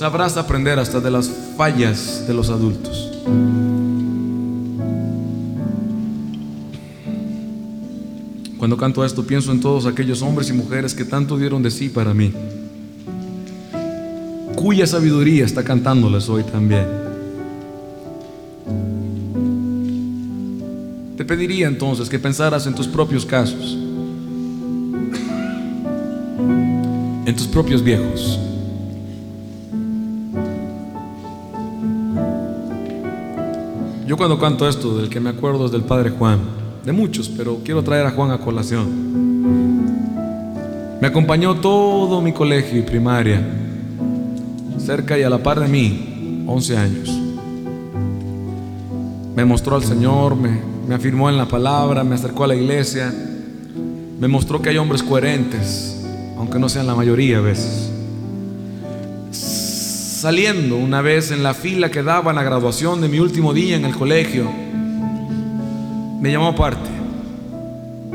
sabrás aprender hasta de las fallas de los adultos. Cuando canto esto pienso en todos aquellos hombres y mujeres que tanto dieron de sí para mí, cuya sabiduría está cantándoles hoy también. Te pediría entonces que pensaras en tus propios casos, en tus propios viejos. Yo cuando canto esto, del que me acuerdo es del Padre Juan, de muchos, pero quiero traer a Juan a colación. Me acompañó todo mi colegio y primaria, cerca y a la par de mí, 11 años. Me mostró al Señor, me, me afirmó en la palabra, me acercó a la iglesia, me mostró que hay hombres coherentes, aunque no sean la mayoría a veces. Saliendo una vez en la fila que daba en la graduación de mi último día en el colegio, me llamó aparte.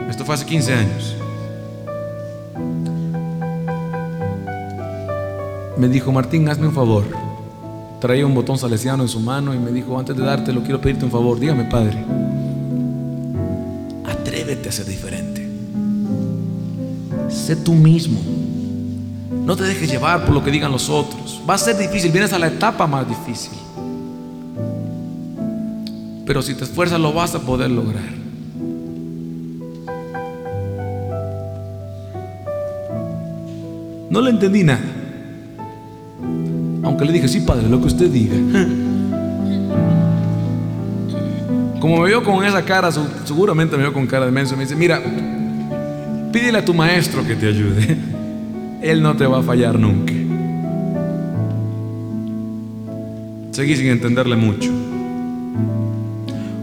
Esto fue hace 15 años. Me dijo, Martín, hazme un favor. Traía un botón salesiano en su mano y me dijo, antes de dártelo, quiero pedirte un favor. Dígame, padre. Atrévete a ser diferente. Sé tú mismo. No te dejes llevar por lo que digan los otros. Va a ser difícil, vienes a la etapa más difícil. Pero si te esfuerzas lo vas a poder lograr. No le entendí nada. Aunque le dije, sí, padre, lo que usted diga. Como me vio con esa cara, seguramente me vio con cara de menso. Me dice, mira, pídele a tu maestro que te ayude. Él no te va a fallar nunca. Seguí sin entenderle mucho.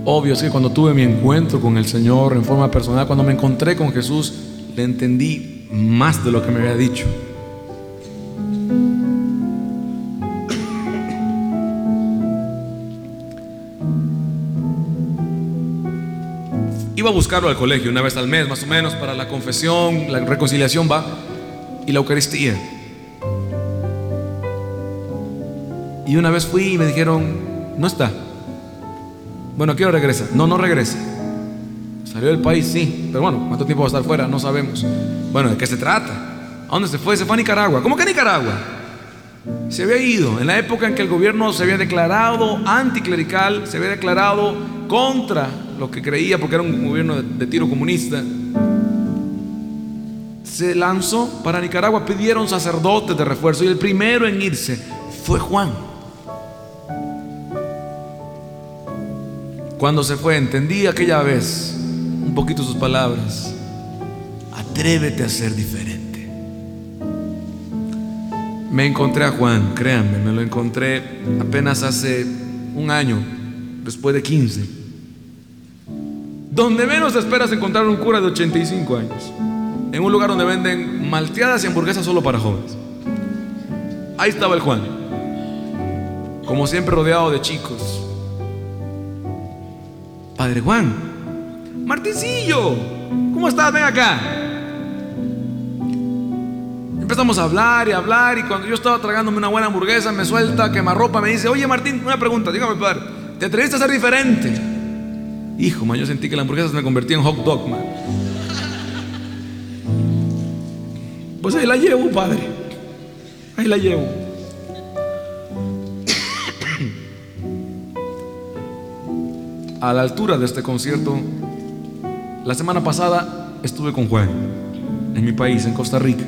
Obvio es que cuando tuve mi encuentro con el Señor en forma personal, cuando me encontré con Jesús, le entendí más de lo que me había dicho. Iba a buscarlo al colegio una vez al mes, más o menos, para la confesión, la reconciliación va, y la Eucaristía. Y una vez fui y me dijeron, no está. Bueno, quiero regresa. No, no regresa. Salió del país, sí. Pero bueno, ¿cuánto tiempo va a estar fuera? No sabemos. Bueno, ¿de qué se trata? ¿A dónde se fue? Se fue a Nicaragua. ¿Cómo que a Nicaragua? Se había ido en la época en que el gobierno se había declarado anticlerical, se había declarado contra lo que creía porque era un gobierno de, de tiro comunista. Se lanzó para Nicaragua, pidieron sacerdotes de refuerzo y el primero en irse fue Juan. Cuando se fue, entendí aquella vez un poquito sus palabras. Atrévete a ser diferente. Me encontré a Juan, créanme, me lo encontré apenas hace un año, después de 15. Donde menos esperas encontrar un cura de 85 años. En un lugar donde venden malteadas y hamburguesas solo para jóvenes. Ahí estaba el Juan. Como siempre rodeado de chicos. Padre Juan, Martincillo, ¿cómo estás? Ven acá. Empezamos a hablar y hablar y cuando yo estaba tragándome una buena hamburguesa me suelta quemarropa, me dice, oye Martín, una pregunta, dígame padre, ¿te atreviste a ser diferente? Hijo, man, yo sentí que la hamburguesa se me convertía en hot dog, man. Pues ahí la llevo, padre. Ahí la llevo. A la altura de este concierto, la semana pasada estuve con Juan en mi país, en Costa Rica.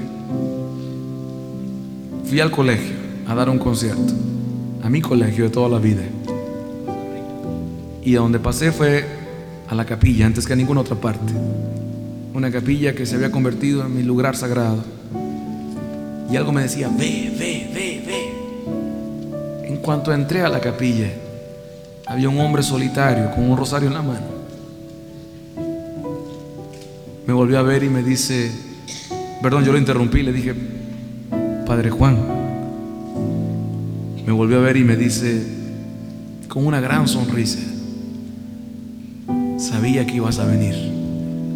Fui al colegio a dar un concierto, a mi colegio de toda la vida. Y a donde pasé fue a la capilla, antes que a ninguna otra parte. Una capilla que se había convertido en mi lugar sagrado. Y algo me decía, ve, ve, ve, ve. En cuanto entré a la capilla, había un hombre solitario con un rosario en la mano. Me volvió a ver y me dice, perdón, yo lo interrumpí, le dije, Padre Juan, me volvió a ver y me dice con una gran sonrisa, sabía que ibas a venir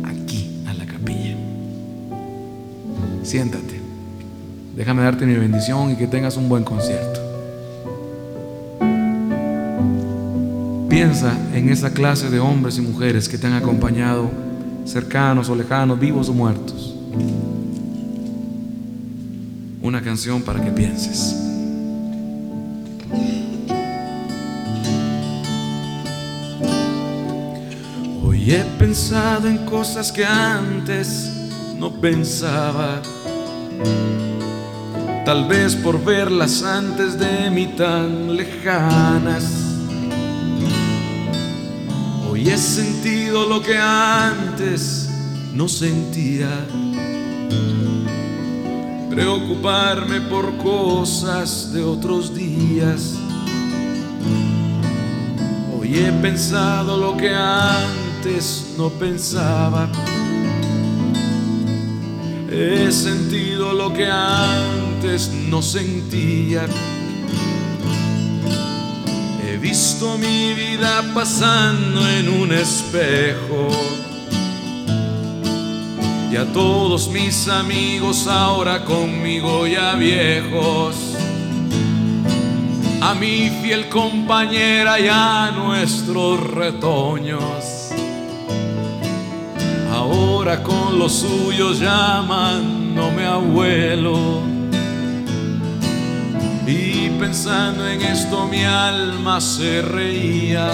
aquí a la capilla. Siéntate, déjame darte mi bendición y que tengas un buen concierto. Piensa en esa clase de hombres y mujeres que te han acompañado, cercanos o lejanos, vivos o muertos. Una canción para que pienses. Hoy he pensado en cosas que antes no pensaba. Tal vez por verlas antes de mí tan lejanas. Hoy he sentido lo que antes no sentía. Preocuparme por cosas de otros días. Hoy he pensado lo que antes no pensaba. He sentido lo que antes no sentía. He visto mi vida pasando en un espejo. Y a todos mis amigos ahora conmigo ya viejos. A mi fiel compañera y a nuestros retoños. Ahora con los suyos llamándome abuelo. Y pensando en esto mi alma se reía.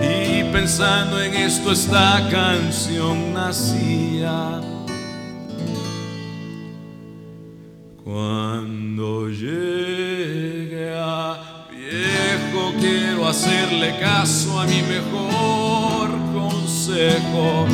Y pensando en esto esta canción nacía. Cuando llegue a viejo quiero hacerle caso a mi mejor consejo.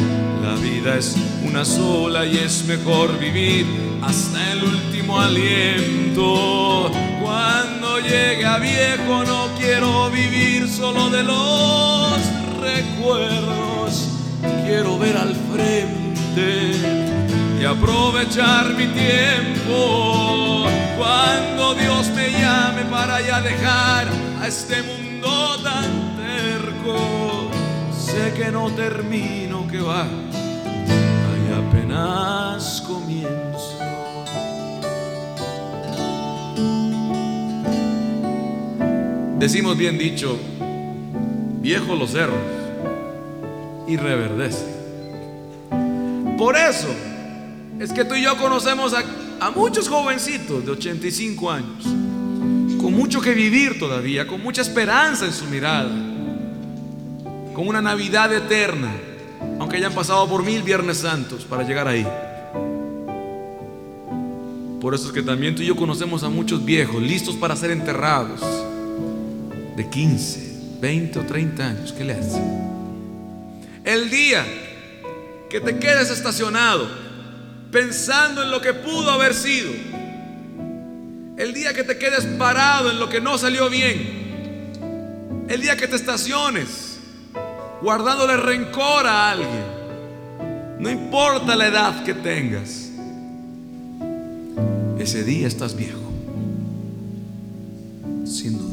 La vida es una sola y es mejor vivir hasta el último aliento. Cuando llegue a viejo no quiero vivir solo de los recuerdos. Quiero ver al frente y aprovechar mi tiempo cuando Dios me llame para ya dejar a este mundo tan terco. Sé que no termino, que va, ahí apenas comienzo. Decimos bien dicho, viejos los cerros y reverdece. Por eso es que tú y yo conocemos a, a muchos jovencitos de 85 años, con mucho que vivir todavía, con mucha esperanza en su mirada, con una Navidad eterna, aunque hayan pasado por mil Viernes Santos para llegar ahí. Por eso es que también tú y yo conocemos a muchos viejos listos para ser enterrados, de 15, 20 o 30 años. ¿Qué le hace? El día que te quedes estacionado pensando en lo que pudo haber sido, el día que te quedes parado en lo que no salió bien, el día que te estaciones guardándole rencor a alguien, no importa la edad que tengas, ese día estás viejo, sin duda.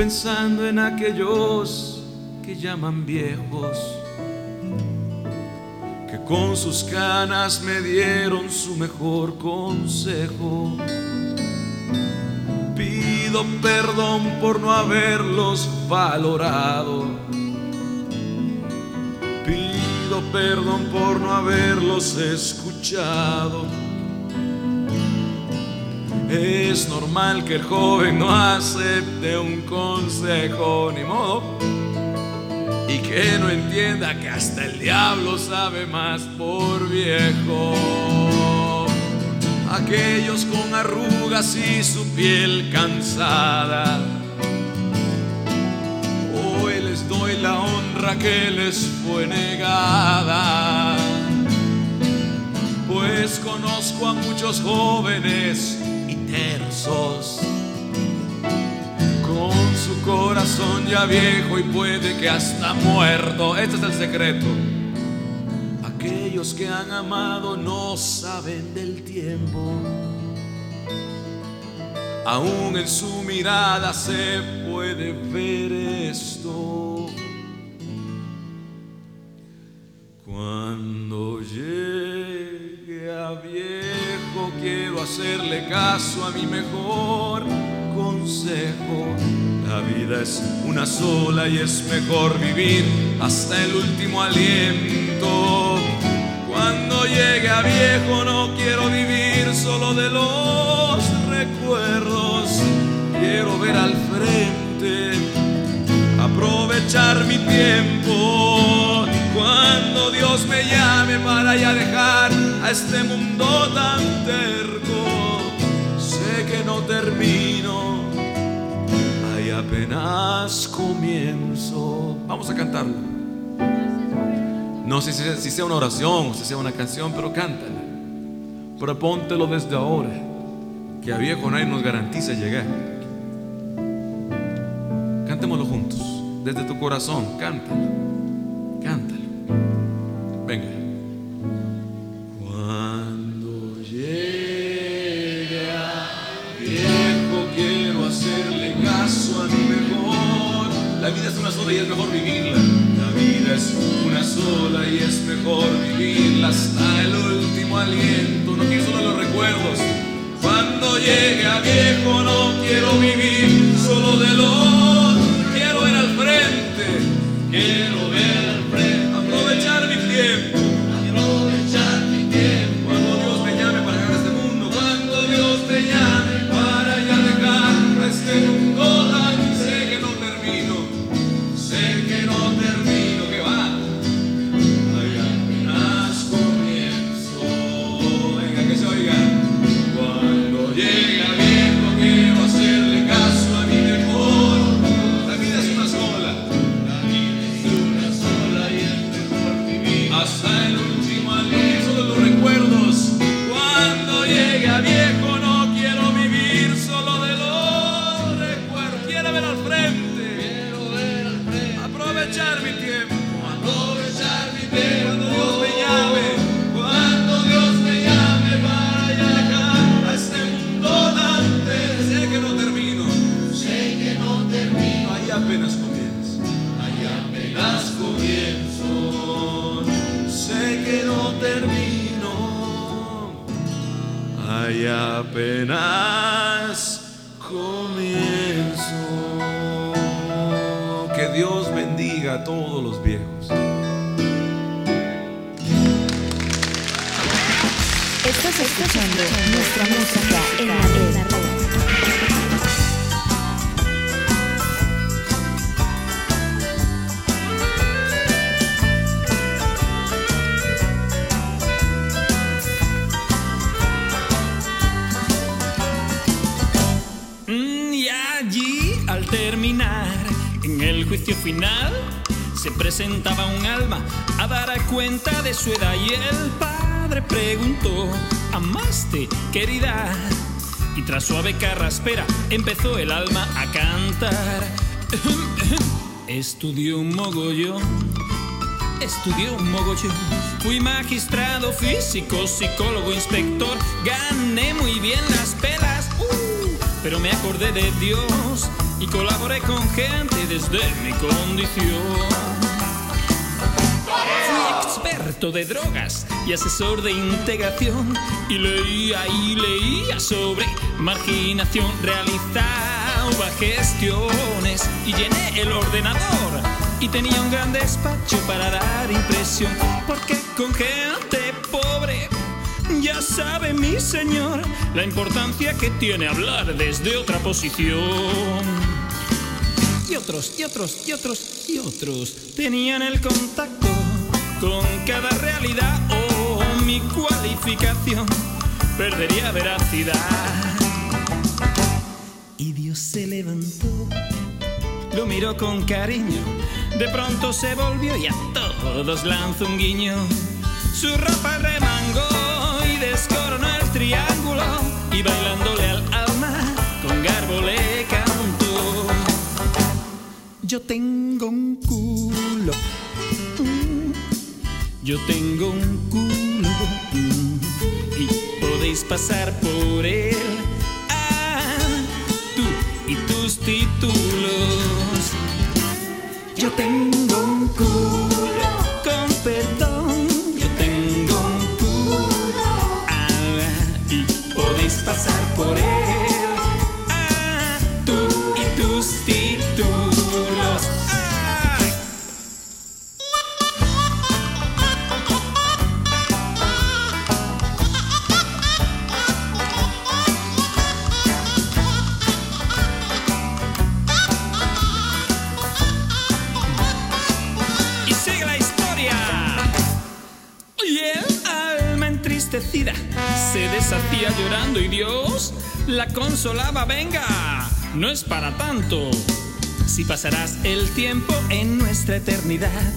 Pensando en aquellos que llaman viejos, que con sus canas me dieron su mejor consejo. Pido perdón por no haberlos valorado. Pido perdón por no haberlos escuchado. Es normal que el joven no acepte un consejo, ni modo. Y que no entienda que hasta el diablo sabe más por viejo. Aquellos con arrugas y su piel cansada. Hoy les doy la honra que les fue negada. Pues conozco a muchos jóvenes con su corazón ya viejo y puede que hasta muerto. Este es el secreto. Aquellos que han amado no saben del tiempo. Aún en su mirada se puede ver esto. Cuando llegue a viejo hacerle caso a mi mejor consejo. La vida es una sola y es mejor vivir hasta el último aliento. Cuando llegue a viejo no quiero vivir solo de los recuerdos. Quiero ver al frente, aprovechar mi tiempo. Cuando Dios me llame para ya dejar a este mundo tan terco, apenas comienzo. Vamos a cantarlo. No sé si, sea una oración o si sea una canción, pero cántala. Propóntelo desde ahora, que a viejo nadie nos garantiza llegar. Cantémoslo juntos, desde tu corazón, cántalo, cántalo. Venga. Y es mejor vivirla. La vida es una sola y es mejor vivirla hasta el último aliento. No quiero solo los recuerdos. Cuando llegue a viejo no quiero vivir solo de los. Quiero ver al frente. Quiero ver al frente. Aprovechar mi tiempo. Nuestra música en. Mm, Y allí, al terminar, en el juicio final, se presentaba un alma a dar cuenta de su edad y el padre preguntó, ¿amaste, querida? Y tras suave carraspera empezó el alma a cantar. Estudió un mogollón, estudió un mogollón. Fui magistrado, físico, psicólogo, inspector. Gané muy bien las pelas, uh, pero me acordé de Dios y colaboré con gente desde mi condición. Fui experto de drogas y asesor de integración y leía y leía sobre marginación. Realizaba gestiones y llené el ordenador y tenía un gran despacho para dar impresión porque con gente pobre ya sabe mi señor la importancia que tiene hablar desde otra posición. Y otros, y otros, y otros, y otros tenían el contacto con cada realidad mi cualificación perdería veracidad. Y Dios se levantó, lo miró con cariño, de pronto se volvió y a todos lanzó un guiño. Su ropa remangó y descoronó el triángulo y bailándole al alma con garbo le cantó. Yo tengo un culo, yo tengo un culo podéis pasar por él. Ah, tú y tus títulos. Yo tengo un culo con perdón. Yo tengo un culo. Ah, y podéis pasar por él. llorando y Dios la consolaba, venga, no es para tanto. Si pasarás el tiempo en nuestra eternidad,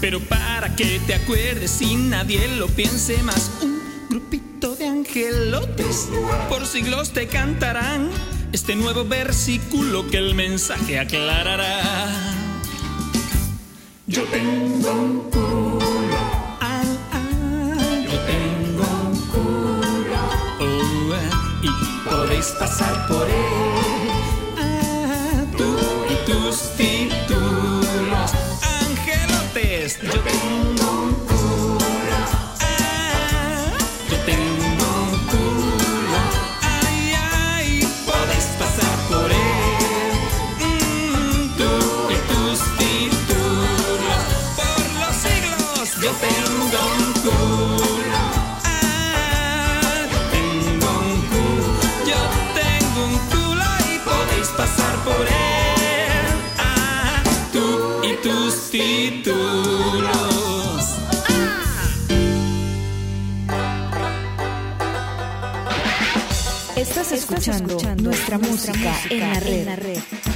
pero para que te acuerdes sin nadie lo piense más, un grupito de angelotes por siglos te cantarán este nuevo versículo que el mensaje aclarará. Yo tengo un y podéis pasar por él. Ah, tú y tus títulos, angelotes. Yo Estás escuchando, Estás escuchando nuestra, música, música. En la red.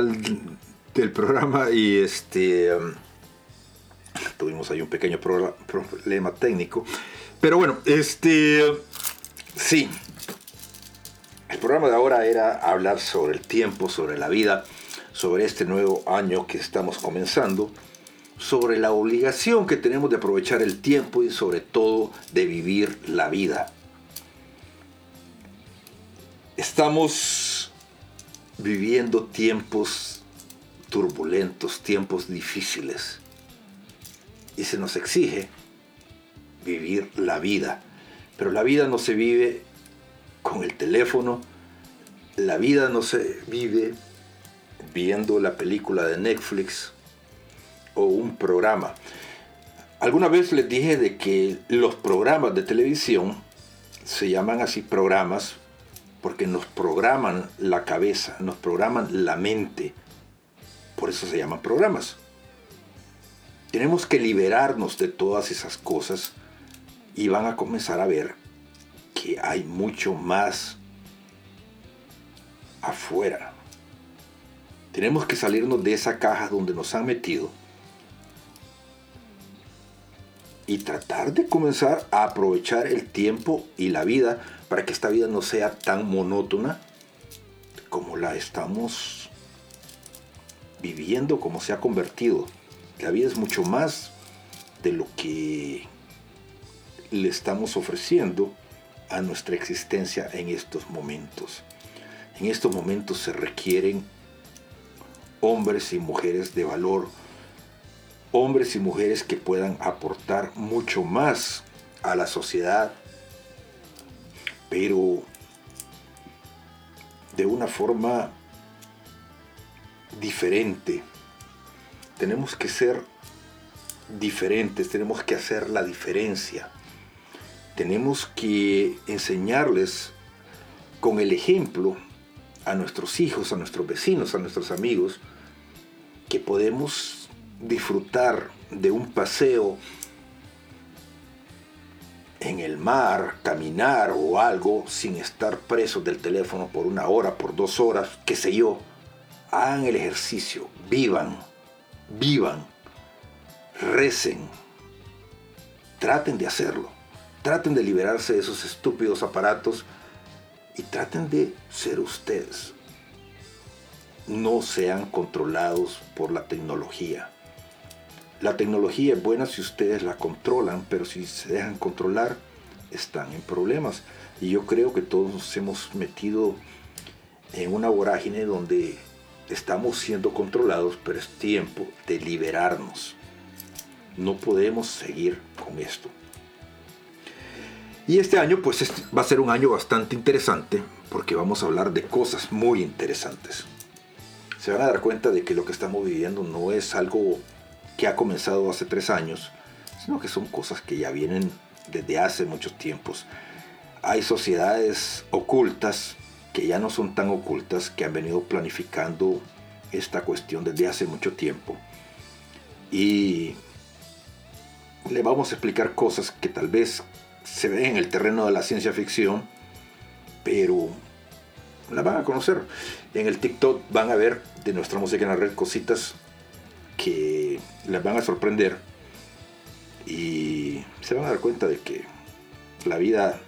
Del programa y este um, tuvimos ahí un pequeño pro- problema técnico. Pero bueno, este sí. El programa de ahora era hablar sobre el tiempo, sobre la vida, sobre este nuevo año que estamos comenzando, sobre la obligación que tenemos de aprovechar el tiempo y sobre todo de vivir la vida. Estamos viviendo tiempos turbulentos, tiempos difíciles. Y se nos exige vivir la vida. Pero la vida no se vive con el teléfono. La vida no se vive viendo la película de Netflix o un programa. Alguna vez les dije de que los programas de televisión se llaman así programas porque nos programan la cabeza, nos programan la mente. Por eso se llaman programas. Tenemos que liberarnos de todas esas cosas y van a comenzar a ver que hay mucho más afuera. Tenemos que salirnos de esa caja donde nos han metido y tratar de comenzar a aprovechar el tiempo y la vida para que esta vida no sea tan monótona como la estamos viviendo, como se ha convertido. La vida es mucho más de lo que le estamos ofreciendo a nuestra existencia en estos momentos. En estos momentos se requieren hombres y mujeres de valor, hombres y mujeres que puedan aportar mucho más a la sociedad, pero de una forma diferente. Tenemos que ser diferentes, tenemos que hacer la diferencia. Tenemos que enseñarles con el ejemplo a nuestros hijos, a nuestros vecinos, a nuestros amigos, que podemos disfrutar de un paseo en el mar, caminar o algo sin estar presos del teléfono por una hora, por dos horas, qué sé yo. Hagan el ejercicio, vivan, vivan, recen, traten de hacerlo, traten de liberarse de esos estúpidos aparatos y traten de ser ustedes. No sean controlados por la tecnología. La tecnología es buena si ustedes la controlan, pero si se dejan controlar, están en problemas. Y yo creo que todos nos hemos metido en una vorágine donde estamos siendo controlados, pero es tiempo de liberarnos. No podemos seguir con esto. Y este año pues es- va a ser un año bastante interesante porque vamos a hablar de cosas muy interesantes. Se van a dar cuenta de que lo que estamos viviendo no es algo que ha comenzado hace tres años, sino que son cosas que ya vienen desde hace muchos tiempos. Hay sociedades ocultas que ya no son tan ocultas, que han venido planificando esta cuestión desde hace mucho tiempo. Y le vamos a explicar cosas que tal vez se ven en el terreno de la ciencia ficción, pero la van a conocer. En el TikTok van a ver de nuestra música en la red cositas que les van a sorprender y se van a dar cuenta de que la vida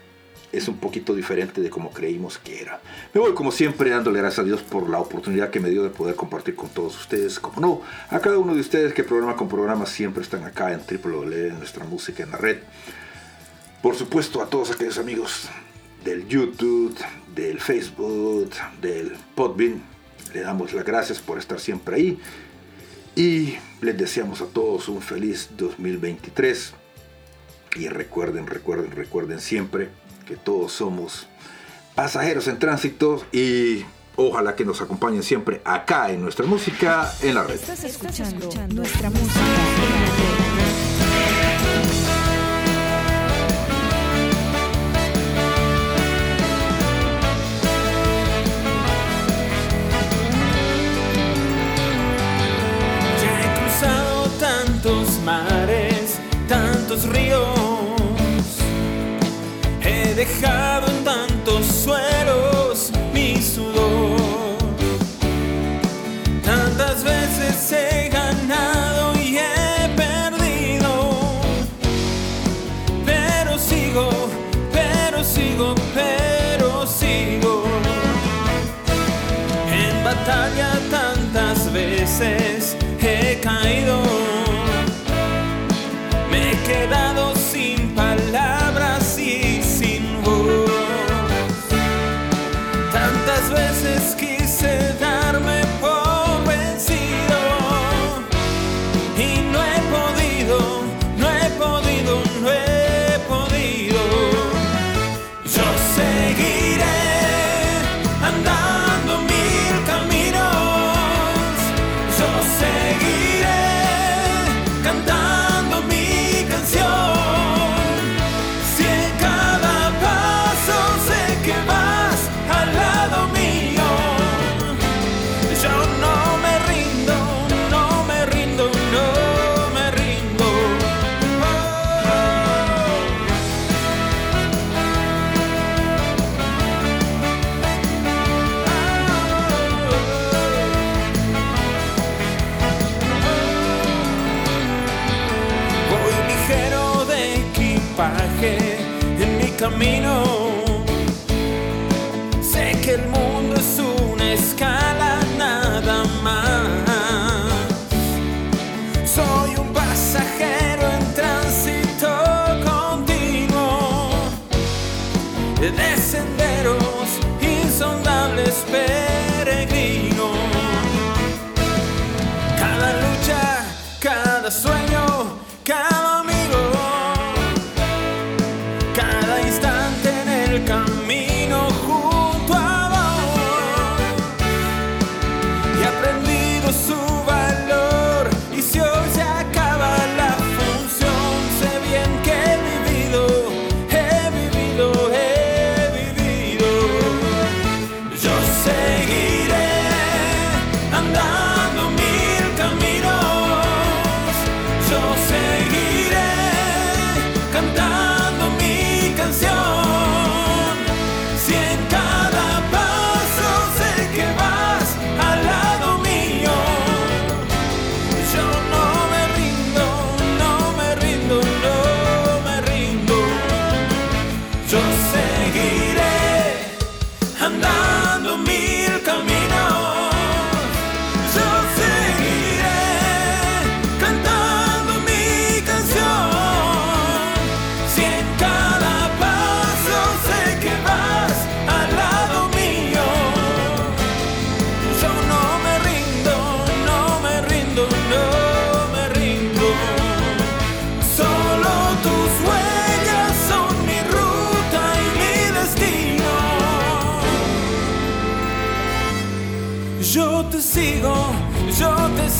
es un poquito diferente de como creímos que era. Me voy como siempre dándole gracias a Dios por la oportunidad que me dio de poder compartir con todos ustedes, como no, a cada uno de ustedes que programa con programa siempre están acá en www, en nuestra música en la red. Por supuesto a todos aquellos amigos del YouTube, del Facebook, del Podbean, le damos las gracias por estar siempre ahí y les deseamos a todos un feliz 2023. Y recuerden, recuerden, recuerden siempre que todos somos pasajeros en tránsito y ojalá que nos acompañen siempre acá en nuestra música en la red. ¿Estás escuchando nuestra música? mares, tantos ríos. He dejado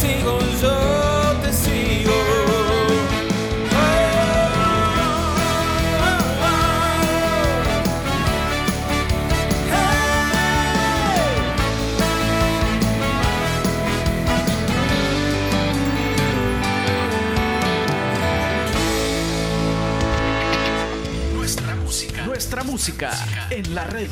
sigo, yo te sigo. Nuestra música en la red.